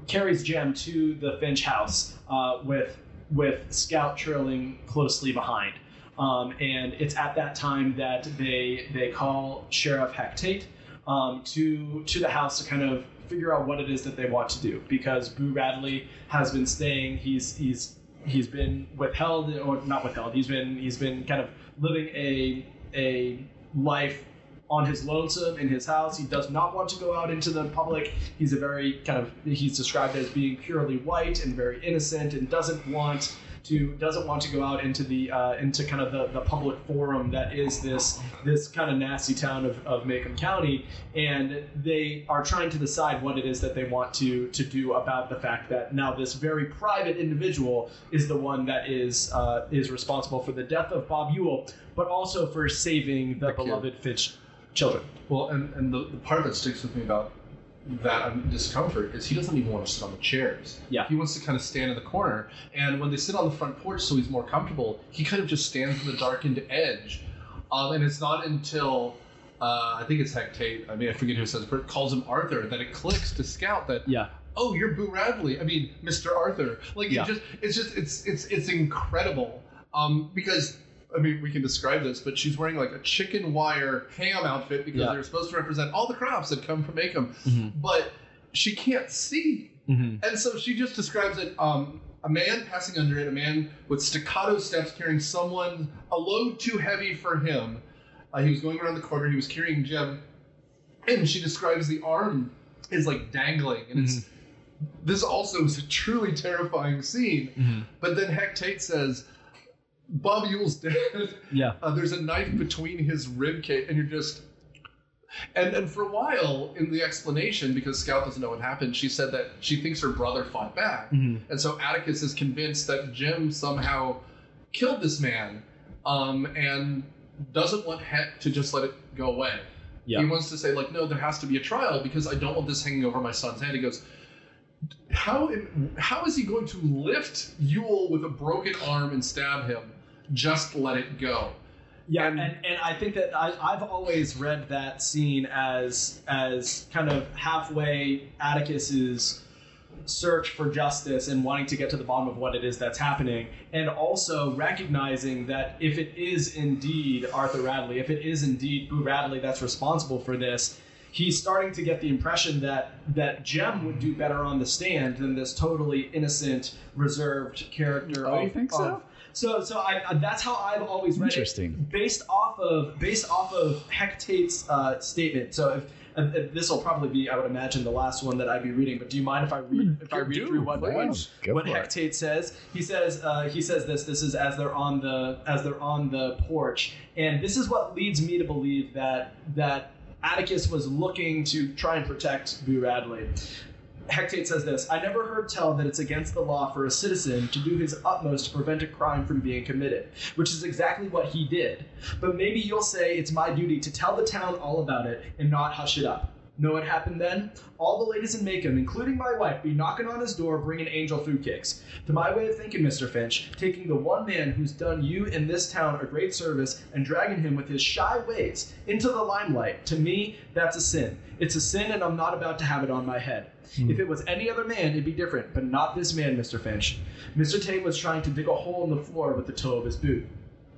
carries Jem to the Finch house uh, with with Scout trailing closely behind. Um, and it's at that time that they they call Sheriff Heck Tate um, to to the house to kind of figure out what it is that they want to do because Boo Radley has been staying. He's he's he's been withheld or not withheld. He's been he's been kind of living a a life on his lonesome in his house. He does not want to go out into the public. He's a very kind of he's described as being purely white and very innocent and doesn't want to doesn't want to go out into the uh, into kind of the, the public forum that is this this kind of nasty town of, of Maycomb County, and they are trying to decide what it is that they want to to do about the fact that now this very private individual is the one that is uh, is responsible for the death of Bob Ewell, but also for saving the, The beloved Finch children. Well, and, and the, the part that sticks with me about that discomfort is he doesn't even want to sit on the chairs. Yeah. He wants to kind of stand in the corner. And when they sit on the front porch so he's more comfortable, he kind of just stands in the darkened edge. Um, and it's not until uh, I think it's Heck Tate, I mean, I forget who says it calls him Arthur, that it clicks to Scout that Yeah. oh, you're Boo Radley. I mean, Mr. Arthur. Like Yeah. it just it's just it's it's it's incredible. Um, because I mean, we can describe this, but she's wearing like a chicken wire ham outfit because Yeah. they're supposed to represent all the crops that come from Maycomb, Mm-hmm. but she can't see, Mm-hmm. and so she just describes it. Um, a man passing under it, a man with staccato steps carrying someone a load too heavy for him. Uh, he was going around the corner. He was carrying Jem, and she describes the arm is like dangling, and it's this also is a truly terrifying scene. Mm-hmm. But then Heck Tate says, Bob Ewell's dead. Yeah. Uh, there's a knife between his rib cage, and you're just. And, and for a while in the explanation, because Scout doesn't know what happened, she said that she thinks her brother fought back. Mm-hmm. And so Atticus is convinced that Jem somehow killed this man um, and doesn't want Heck to just let it go away. Yeah. He wants to say, like, no, there has to be a trial because I don't want this hanging over my son's head. He goes, how, how is he going to lift Ewell with a broken arm and stab him? Just let it go. Yeah, And- and, and I think that I, I've always read that scene as as kind of halfway Atticus's search for justice and wanting to get to the bottom of what it is that's happening, and also recognizing that if it is indeed Arthur Radley, if it is indeed Boo Radley that's responsible for this, he's starting to get the impression that that Jem would do better on the stand than this totally innocent, reserved character. Oh, of, you think so? of- so, so I, I- that's how I've always read it Interesting. based off of based off of Heck Tate's uh, statement. So if, and- and this will probably be, I would imagine, the last one that I'd be reading. But do you mind if I read if I read through what please. what, what it. Heck Tate says? He says uh, he says this. This is as they're on the as they're on the porch, and this is what leads me to believe that that Atticus was looking to try and protect Boo Radley. Heck Tate says this I never heard tell that it's against the law for a citizen to do his utmost to prevent a crime from being committed, which is exactly what he did. But maybe you'll say it's my duty to tell the town all about it and not hush it up. Know what happened then? All the ladies in Maycomb, including my wife, be knocking on his door bringing angel food cakes. To my way of thinking, Mr. Finch, taking the one man who's done you in this town a great service and dragging him with his shy ways into the limelight, to me, that's a sin. It's a sin, and I'm not about to have it on my head. If it was any other man, it'd be different, but not this man, Mr. Finch. Mr. Tate was trying to dig a hole in the floor with the toe of his boot.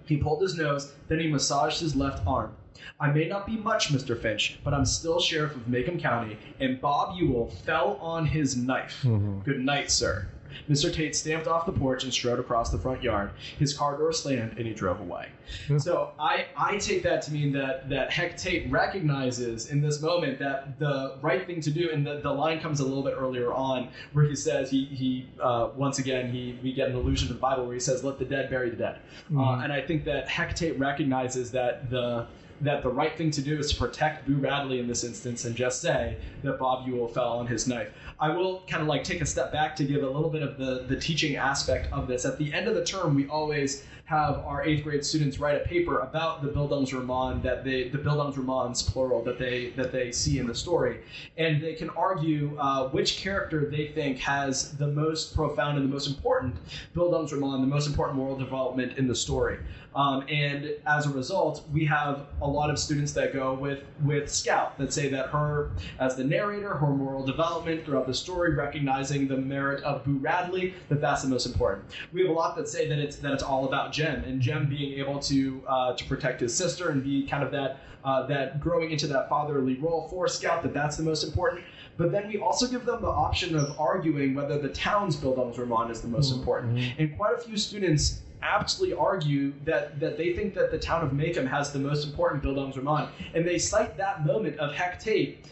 He pulled his nose, then he massaged his left arm. I may not be much, Mr. Finch, but I'm still sheriff of Maycomb County, and Bob Ewell fell on his knife. Mm-hmm. Good night, sir. Mr. Tate stamped off the porch and strode across the front yard. His car door slammed, and he drove away. So I, I take that to mean that that Heck Tate recognizes in this moment that the right thing to do, and the, the line comes a little bit earlier on where he says he he uh, once again he we get an allusion to the Bible where he says let the dead bury the dead, uh, and I think that Heck Tate recognizes that the that the right thing to do is to protect Boo Radley in this instance and just say that Bob Ewell fell on his knife. I will kind of like take a step back to give a little bit of the, the teaching aspect of this. At the end of the term, we always have our eighth grade students write a paper about the Bildungsroman that they the Bildungsromans plural that they that they see in the story, and they can argue uh, which character they think has the most profound and the most important Bildungsroman, the most important moral development in the story. Um, and as a result, we have a lot of students that go with with Scout that say that her as the narrator, her moral development throughout the story, recognizing the merit of Boo Radley, that that's the most important. We have a lot that say that it's that it's all about Jem and Jem being able to uh, to protect his sister and be kind of that uh, that growing into that fatherly role for Scout. That that's the most important. But then we also give them the option of arguing whether the town's Bildungsroman is the most important. And quite a few students aptly argue that, that they think that the town of Maycomb has the most important Bildungsroman. And they cite that moment of Heck Tate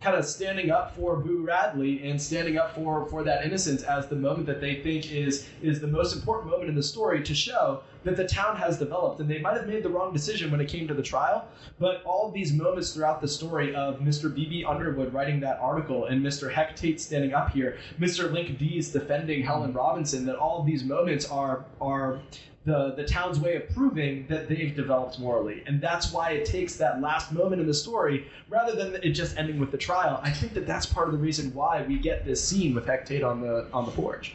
kind of standing up for Boo Radley and standing up for, for that innocence as the moment that they think is is the most important moment in the story to show that the town has developed. And they might have made the wrong decision when it came to the trial, but all these moments throughout the story of Mr. B.B. Underwood writing that article and Mr. Heck Tate standing up here, Mr. Link Deas defending Helen Robinson, that all these moments are are the, the town's way of proving that they've developed morally. And that's why it takes that last moment in the story rather than it just ending with the trial. I think that that's part of the reason why we get this scene with Heck Tate on the on the porch.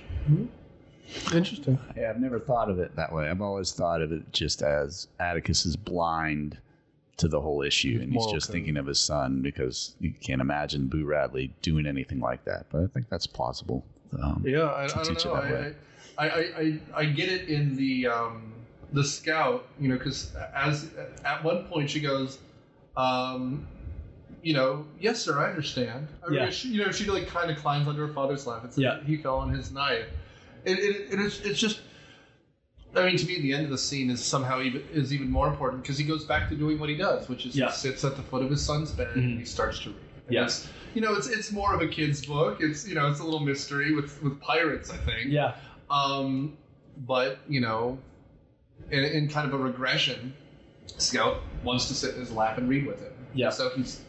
Interesting. Yeah, I've never thought of it that way. I've always thought of it just as Atticus is blind to the whole issue, and he's Moral just code. thinking of his son because you can't imagine Boo Radley doing anything like that. But I think that's plausible. Um, Yeah, I, I don't teach it know. that I, way. I, I, I, get it in the um, the scout, you know, because as at one point she goes, um, you know, yes, sir, I understand. I mean, Yeah. she, you know, she like kind of climbs under her father's lap and says Yeah. he fell on his knife. It, it, it is, it's just. I mean, to me, the end of the scene is somehow even is even more important because he goes back to doing what he does, which is Yeah. he sits at the foot of his son's bed and Mhm. he starts to read. And Yeah. you know, it's it's more of a kid's book. It's you know, it's a little mystery with with pirates, I think. Yeah. Um, but you know, in, in kind of a regression, Scout wants to sit in his lap and read with him. Yeah. So he's,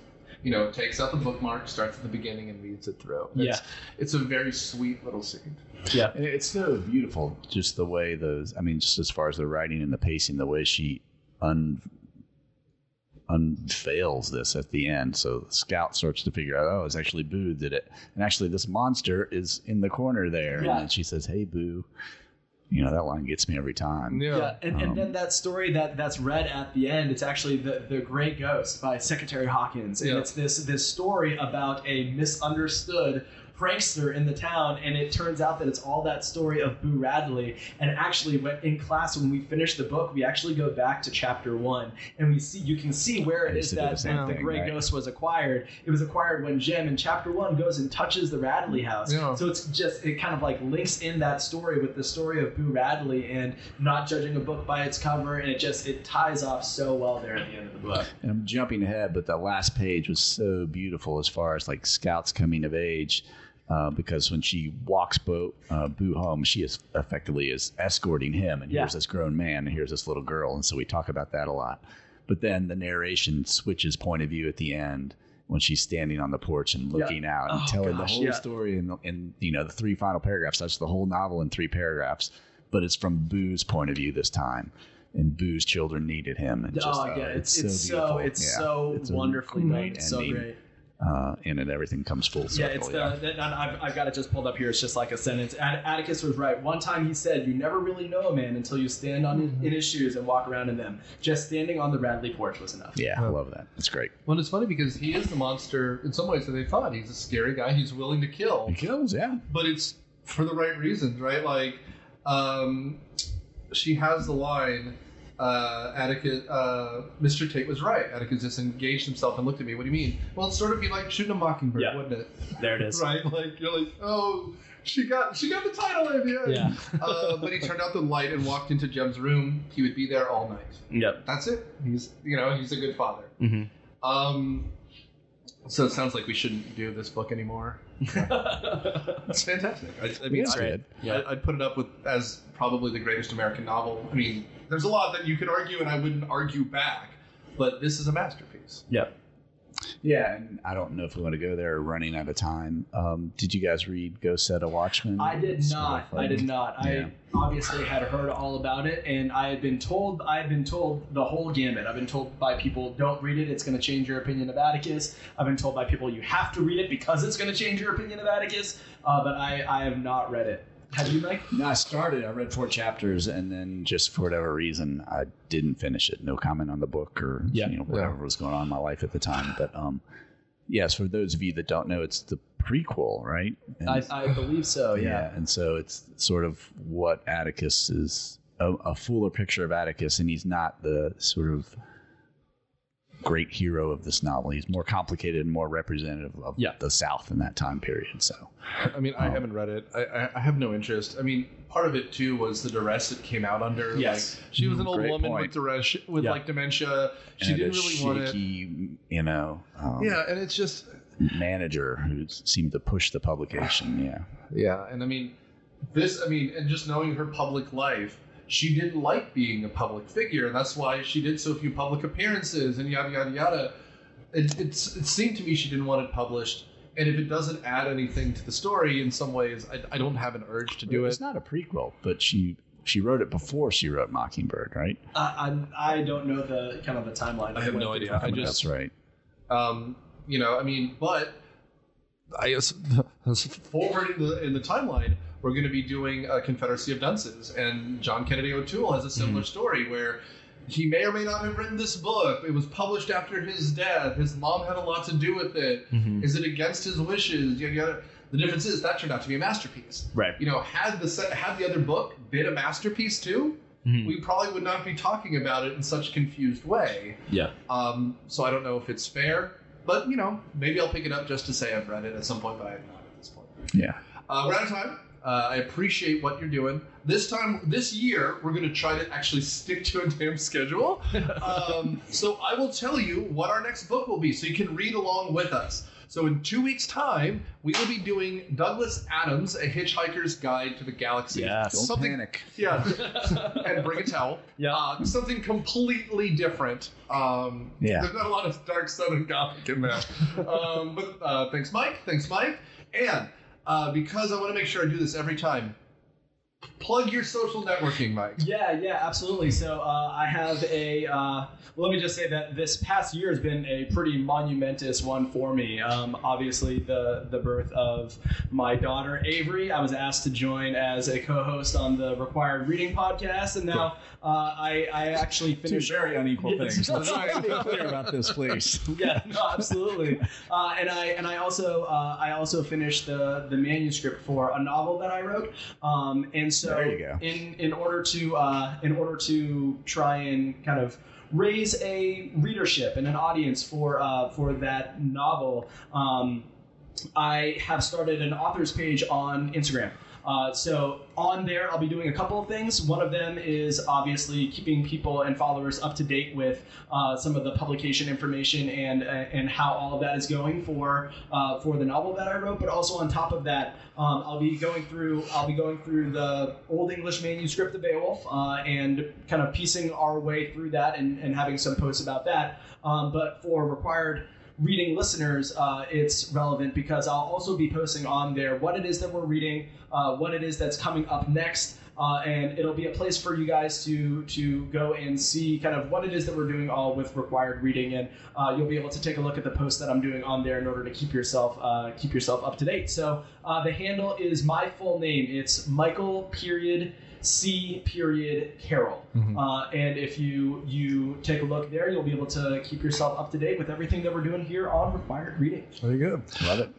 you know, takes out the bookmark, starts at the beginning, and reads it through. It's, Yeah. It's a very sweet little scene. Yeah. And it's so beautiful, just the way those. I mean, just as far as the writing and the pacing, the way she un unveils this at the end. So the scout starts to figure out, oh, it's actually Boo did it, and actually this monster is in the corner there. Yeah. And then she says, "Hey, Boo." You know that line gets me every time. Yeah, and, and Um, then that story that that's read at the end, it's actually the the Gray Ghost by Seckatary Hawkins, and Yeah. it's this this story about a misunderstood prankster in the town, and it turns out that it's all that story of Boo Radley. And actually, when in class when we finish the book, we actually go back to chapter one, and we see you can see where it is it used is to do the that the thing, Gray right? Ghost was acquired. It was acquired when Jem in chapter one goes and touches the Radley house. Yeah. So it's just it kind of like links in that story with the story of Boo Radley and not judging a book by its cover, and it just it ties off so well there at the end of the book. And I'm jumping ahead, but the last page was so beautiful as far as like Scout's coming of age. Uh, because when she walks Bo, uh, Boo home, she is effectively is escorting him, and Yeah. here's this grown man, and here's this little girl, and so we talk about that a lot. But then the narration switches point of view at the end when she's standing on the porch and Yeah. looking out and Oh, telling gosh, the whole yeah. story in, in you know the three final paragraphs. That's the whole novel in three paragraphs, but it's from Boo's point of view this time. And Boo's children needed him. And just, oh uh, yeah, it's so it's so beautiful. it's Yeah. so It's done. great It's so great. Uh, and then everything comes full circle. Yeah, it's the, the and I've, I've got it just pulled up here. It's just like a sentence. Ad, Atticus was right. One time he said, "You never really know a man until you stand on his, in his shoes and walk around in them. Just standing on the Radley porch was enough." yeah, I love that. It's great. Well, it's funny because he is the monster in some ways that they thought. He's a scary guy. He's willing to kill. He kills, yeah. but it's for the right reasons, right? Like, um, she has the line, uh, Atticus, uh, Mr. Tate was right. Atticus disengaged himself and looked at me. What do you mean? Well, it'd sort of be like shooting a mockingbird, Yeah. wouldn't it? There it is. Right? Like you're like, oh, she got she got the title in the end. Yeah. uh, but he turned out the light and walked into Jem's room. He would be there all night. Yep. That's it. He's you know he's a good father. Mm-hmm. Um, so it sounds like we shouldn't do this book anymore. It's fantastic. I, I mean, It's I, good. Yeah. I'd put it up with as probably the greatest American novel. I mean, there's a lot that you could argue, and I wouldn't argue back. But this is a masterpiece. Yeah. Yeah, and I don't know if we want to go there. We're running out of time. Um, did you guys read Go Set a Watchman? I did It's sort not. of I did not. Yeah. I obviously had heard all about it, and I had been told. I had been told the whole gamut. I've been told by people, "Don't read it; it's going to change your opinion of Atticus." I've been told by people, "You have to read it because it's going to change your opinion of Atticus." Uh, but I, I have not read it. Have you, Mike? No, I started. I read four chapters, and then just for whatever reason, I didn't finish it. No comment on the book or Yeah. you know whatever was going on in my life at the time. But um, yes, for those of you that don't know, it's the prequel, right? And- I, I believe so. Yeah. and so it's sort of what Atticus is a, a fuller picture of Atticus, and he's not the sort of great hero of this novel. He's more complicated and more representative of Yeah. the South in that time period. So I mean, I Um, haven't read it. I, I, I have no interest. I mean, part of it too was the duress it came out under. Yes. Like, she was an old Great woman point. with duress, with Yeah. like dementia. She and didn't a really want it. you know, um, Yeah, and it's just manager who seemed to push the publication. Yeah, Yeah, and I mean, this, I mean, and just knowing her public life, she didn't like being a public figure, and that's why she did so few public appearances and yada yada yada. It, it's, it seemed to me she didn't want it published, and if it doesn't add anything to the story in some ways, I, I don't have an urge to do it's it. It's not a prequel, but she she wrote it before she wrote Mockingbird, right? I, I I don't know the kind of the timeline. I have no idea. I just, That's right. um, you know, I mean, but I guess forward in the in the timeline, we're going to be doing a Confederacy of Dunces, and John Kennedy O'Toole has a similar story where he may or may not have written this book. It was published after his death. His mom had a lot to do with it. Is it against his wishes? Yada. The difference is that turned out to be a masterpiece. Right. You know, had the had the other book been a masterpiece too, Mhm. we probably would not be talking about it in such a confused way. Yeah. Um, so I don't know if it's fair, but you know, maybe I'll pick it up just to say I've read it at some point, but I have not at this point. Yeah. Uh, we're out of time. Uh, I appreciate what you're doing. This time, this year, we're going to try to actually stick to a damn schedule. Um, so I will tell you what our next book will be, so you can read along with us. So in two weeks' time, we will be doing Douglas Adams, A Hitchhiker's Guide to the Galaxy. Yes. Don't Something, panic. yeah, and bring a towel. Yeah. Uh, something completely different. Um, Yeah. There's not a lot of dark southern gothic in there. um, but uh, thanks, Mike. Thanks, Mike. And uh, because I want to make sure I do this every time, plug your social networking, Mike. Yeah, yeah, absolutely. So uh, I have a. Uh, well, let me just say that this past year has been a pretty monumentous one for me. Um, obviously, the the birth of my daughter Avery. I was asked to join as a co-host on the Required Reading podcast, and now uh, I I actually Two finished. very unequal Yeah, things. Let's that's be clear about this, please. yeah, no, absolutely. Uh, and I and I also uh, I also finished the the manuscript for a novel that I wrote. Um, and so There you go. in in order to uh, in order to try and kind of raise a readership and an audience for uh, for that novel. Um, I have started an author's page on Instagram. Uh, so on there, I'll be doing a couple of things. One of them is obviously keeping people and followers up to date with uh, some of the publication information and and how all of that is going for uh, for the novel that I wrote. But also on top of that, um, I'll be going through I'll be going through the Old English manuscript of Beowulf uh, and kind of piecing our way through that and, and having some posts about that. Um, but for required reading listeners, uh, it's relevant because I'll also be posting on there what it is that we're reading, uh, what it is that's coming up next, uh, and it'll be a place for you guys to to go and see kind of what it is that we're doing all with required reading, and uh, you'll be able to take a look at the posts that I'm doing on there in order to keep yourself uh, keep yourself up to date. So uh, the handle is my full name. It's Michael period. C period Carroll, uh, and if you you take a look there, you'll be able to keep yourself up to date with everything that we're doing here on Required Reading. There you go. Love it.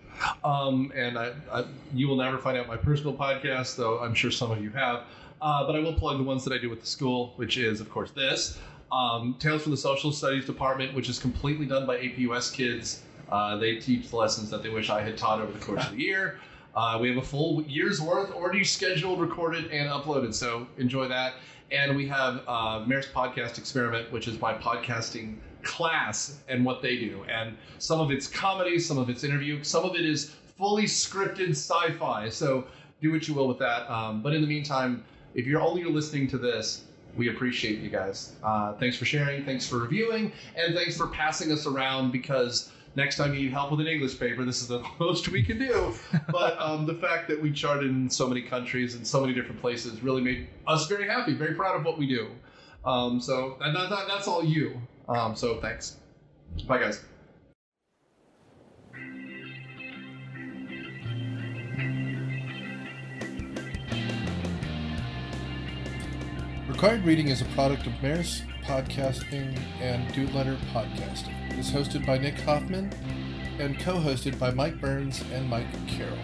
Um, and I, I, you will never find out my personal podcast, though I'm sure some of you have. Uh, but I will plug the ones that I do with the school, which is, of course, this um, Tales from the Social Studies Department, which is completely done by APUS kids. Uh, they teach the lessons that they wish I had taught over the course of the year. Uh, we have a full year's worth already scheduled, recorded, and uploaded, so enjoy that. And we have uh, Podcast Experiment, which is my podcasting class and what they do. And some of it's comedy, some of it's interview, some of it is fully scripted sci-fi. So do what you will with that. Um, but in the meantime, if you're only listening to this, we appreciate you guys. Uh, thanks for sharing, thanks for reviewing, and thanks for passing us around because next time you need help with an English paper, this is the most we can do. but um, the fact that we charted in so many countries and so many different places really made us very happy, very proud of what we do. Um, so and that, that, that's all you. Um, so thanks. Bye, guys. Required Reading is a product of Marist Podcasting and Doodletter Podcasting. It is hosted by Nick Hoffman and co-hosted by Mike Burns and Mike Carroll.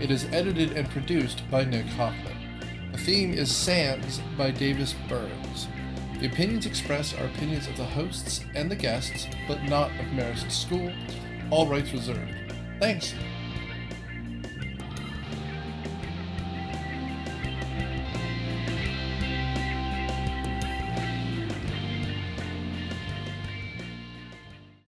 It is edited and produced by Nick Hoffman. The theme is Sands by Davis Burns. The opinions expressed are opinions of the hosts and the guests, but not of Marist School. All rights reserved. Thanks.